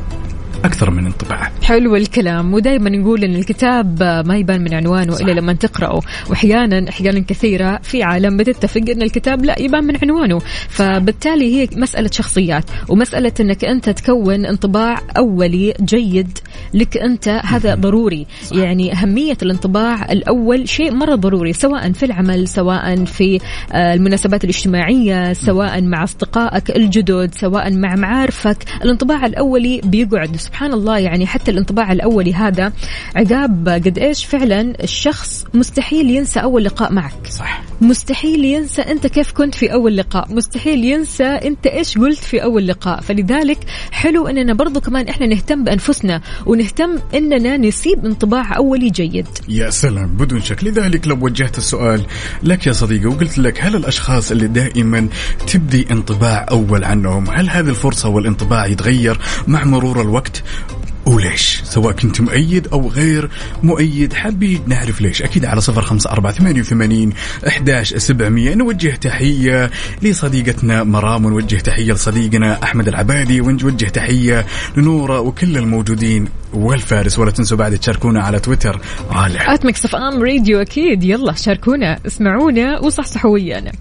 أكثر من انطباع. حلو الكلام. ودائما نقول إن الكتاب ما يبان من عنوانه إلا لما تقرأه. واحيانا أحيانا كثيرة في عالم بتتفق إن الكتاب لا يبان من عنوانه. فبالتالي هي مسألة شخصيات. ومسألة إنك أنت تكون انطباع أولي جيد لك أنت هذا ضروري. يعني أهمية الانطباع الأول شيء مرة ضروري سواء في العمل سواء في آه، المناسبات الاجتماعية سواء مع أصدقائك الجدد سواء مع معارفك. الانطباع الأولي بيقعد. سبحان الله يعني حتى الانطباع الأولي هذا عقاب قد إيش فعلا الشخص مستحيل ينسى أول لقاء معك. صح. مستحيل ينسى أنت كيف كنت في أول لقاء. مستحيل ينسى أنت إيش قلت في أول لقاء. فلذلك حلو إننا برضو كمان إحنا نهتم بأنفسنا ونهتم إننا نسيب انطباع أولي جيد. يا سلام. بدون شك. لذلك لو وجهت السؤال لك يا صديقي وقلت لك هل الأشخاص اللي دائما تبدي انطباع أول عنهم هل هذه الفرصة والانطباع يتغير مع مرور الوقت؟ وليش؟ سواء كنت مؤيد أو غير مؤيد حابين نعرف ليش. أكيد على صفر خمسة أربعة ثمانية وثمانين أحداش سبعمية. نوجه تحية لصديقتنا مرام ونوجه تحية لصديقنا أحمد العبادي ونوجه تحية لنورة وكل الموجودين والفارس. ولا تنسوا بعد تشاركونا على تويتر. at Mix FM Radio أكيد. يلا شاركونا اسمعونا وصحصحوا ويانا.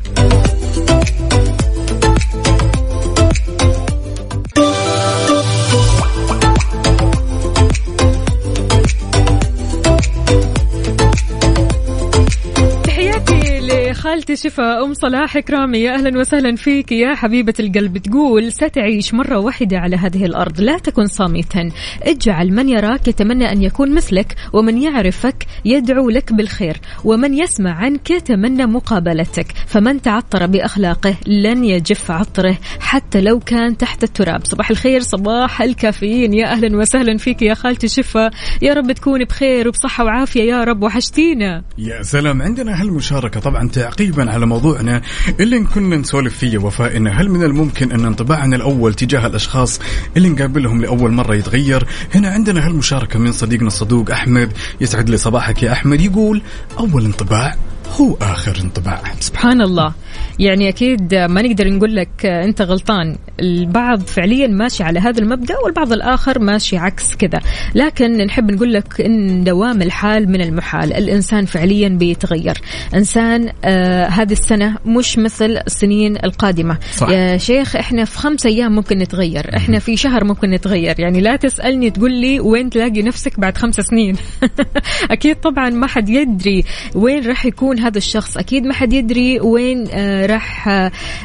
لخالتي شفا أم صلاح كرامي يا أهلا وسهلا فيك. يا حبيبة القلب تقول ستعيش مرة واحدة على هذه الأرض لا تكن صامتا. اجعل من يراك يتمنى أن يكون مثلك ومن يعرفك يدعو لك بالخير ومن يسمع عنك يتمنى مقابلتك. فمن تعطر بأخلاقه لن يجف عطره حتى لو كان تحت التراب. صباح الخير صباح الكافيين. يا أهلا وسهلا فيك يا خالتي شفا يا رب تكوني بخير وبصحة وعافية يا رب وحشتينا. يا سلام. عندنا هالمشاركة طبعا تعقيبا على موضوعنا اللي كنا نسولف فيه وفاء إنه هل من الممكن أن انطباعنا الأول تجاه الأشخاص اللي نقابلهم لأول مرة يتغير؟ هنا عندنا هالمشاركة من صديقنا الصدوق أحمد يسعد لي صباحك يا أحمد يقول أول انطباع هو آخر انطباع. سبحان الله يعني أكيد ما نقدر نقول لك أنت غلطان. البعض فعليا ماشي على هذا المبدأ والبعض الآخر ماشي عكس كذا. لكن نحب نقول لك إن دوام الحال من المحال. الإنسان فعليا بيتغير. إنسان آه هذه السنة مش مثل السنين القادمة. صح. يا شيخ إحنا في خمس أيام ممكن نتغير. إحنا في شهر ممكن نتغير. يعني لا تسألني تقول لي وين تلاقي نفسك بعد خمس سنين. أكيد طبعا ما حد يدري وين راح يكون هذا الشخص أكيد ما حد يدري وين آه راح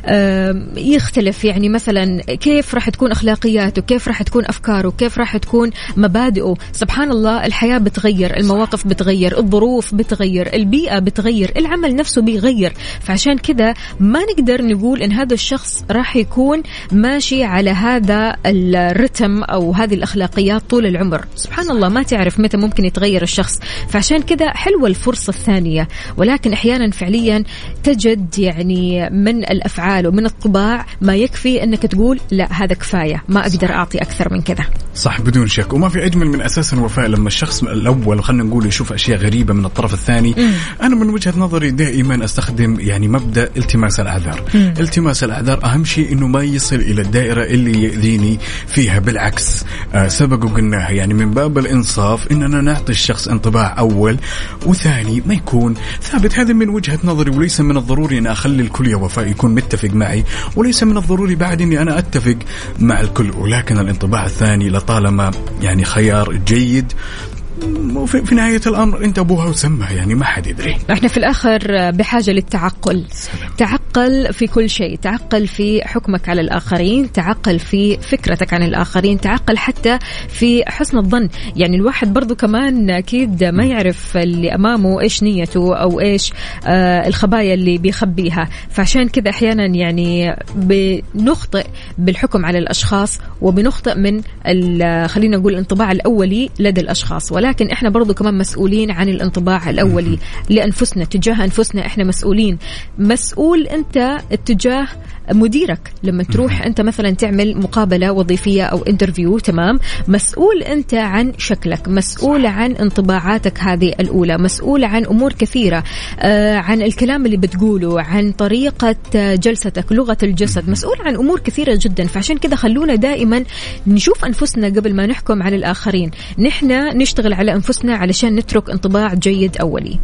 آه يختلف. يعني مثلا كيف راح تكون أخلاقياته كيف راح تكون أفكاره كيف راح تكون مبادئه. سبحان الله الحياة بتغير المواقف بتغير الظروف بتغير البيئة بتغير العمل نفسه بيغير. فعشان كذا ما نقدر نقول إن هذا الشخص راح يكون ماشي على هذا الرتم أو هذه الأخلاقيات طول العمر. سبحان الله ما تعرف متى ممكن يتغير الشخص. فعشان كذا حلوة الفرصة الثانية. ولكن أحيانا فعليا تجد يعني من الأفعال ومن الطباع ما يكفي أنك تقول لا هذا كفاية ما أقدر أعطي أكثر من كذا. صح بدون شك. وما في أجمل من أساسا وفاء لما الشخص الأول خلينا نقول يشوف أشياء غريبة من الطرف الثاني. أنا من وجهة نظري دائما أستخدم يعني مبدأ التماس الأعذار. التماس الأعذار أهم شيء إنه ما يصل إلى الدائرة اللي يؤذيني فيها بالعكس. آه سبق وقلناها يعني من باب الإنصاف إننا نعطي الشخص انطباع أول وثاني ما يكون ثابت هذا من وجهة نظري وليس من الضروري أن أخلي الكل يا وفاء يكون متفق معي. وليس من الضروري بعد أني أنا أتفق مع الكل. ولكن الانطباع الثاني لطالما يعني خيار جيد وفي في نهاية الأمر أنت أبوها وسمها يعني ما حد يدري. إحنا في الآخر بحاجة للتعقل. تعقل في كل شيء. تعقل في حكمك على الآخرين تعقل في فكرتك عن الآخرين تعقل حتى في حسن الظن. يعني الواحد برضو كمان أكيد ما يعرف اللي أمامه إيش نيته أو إيش آه الخبايا اللي بيخبيها. فعشان كذا أحيانا يعني بنخطئ بالحكم على الأشخاص وبنخطئ من خلينا نقول الانطباع الأولي لدى الأشخاص. ولكن إحنا برضو كمان مسؤولين عن الانطباع الأولي لأنفسنا تجاه أنفسنا إحنا مسؤولين. مسؤول أنت اتجاه مديرك لما تروح أنت مثلا تعمل مقابلة وظيفية أو انترفيو تمام؟ مسؤول أنت عن شكلك مسؤول عن انطباعاتك هذه الأولى مسؤول عن أمور كثيرة آه عن الكلام اللي بتقوله عن طريقة آه، جلستك لغة الجسد مسؤول عن أمور كثيرة جدا. فعشان كذا خلونا دائما نشوف أنفسنا قبل ما نحكم على الآخرين. نحن نشتغل على أنفسنا علشان نترك انطباع جيد أولي.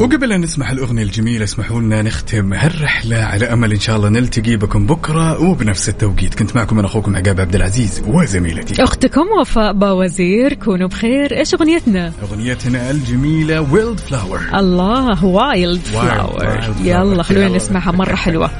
وقبل أن نسمع الأغنية الجميلة اسمحوا لنا نختم هالرحلة على أمل إن شاء الله نلتقي بكم بكرة وبنفس التوقيت. كنت معكم أنا أخوكم عقاب عبد العزيز وزميلتي. أختكم وفاء باوزير كونوا بخير. إيش أغنيتنا؟ أغنيتنا الجميلة Wildflower الله Wildflower. يلا خلونا. نسمعها مرة حلوة.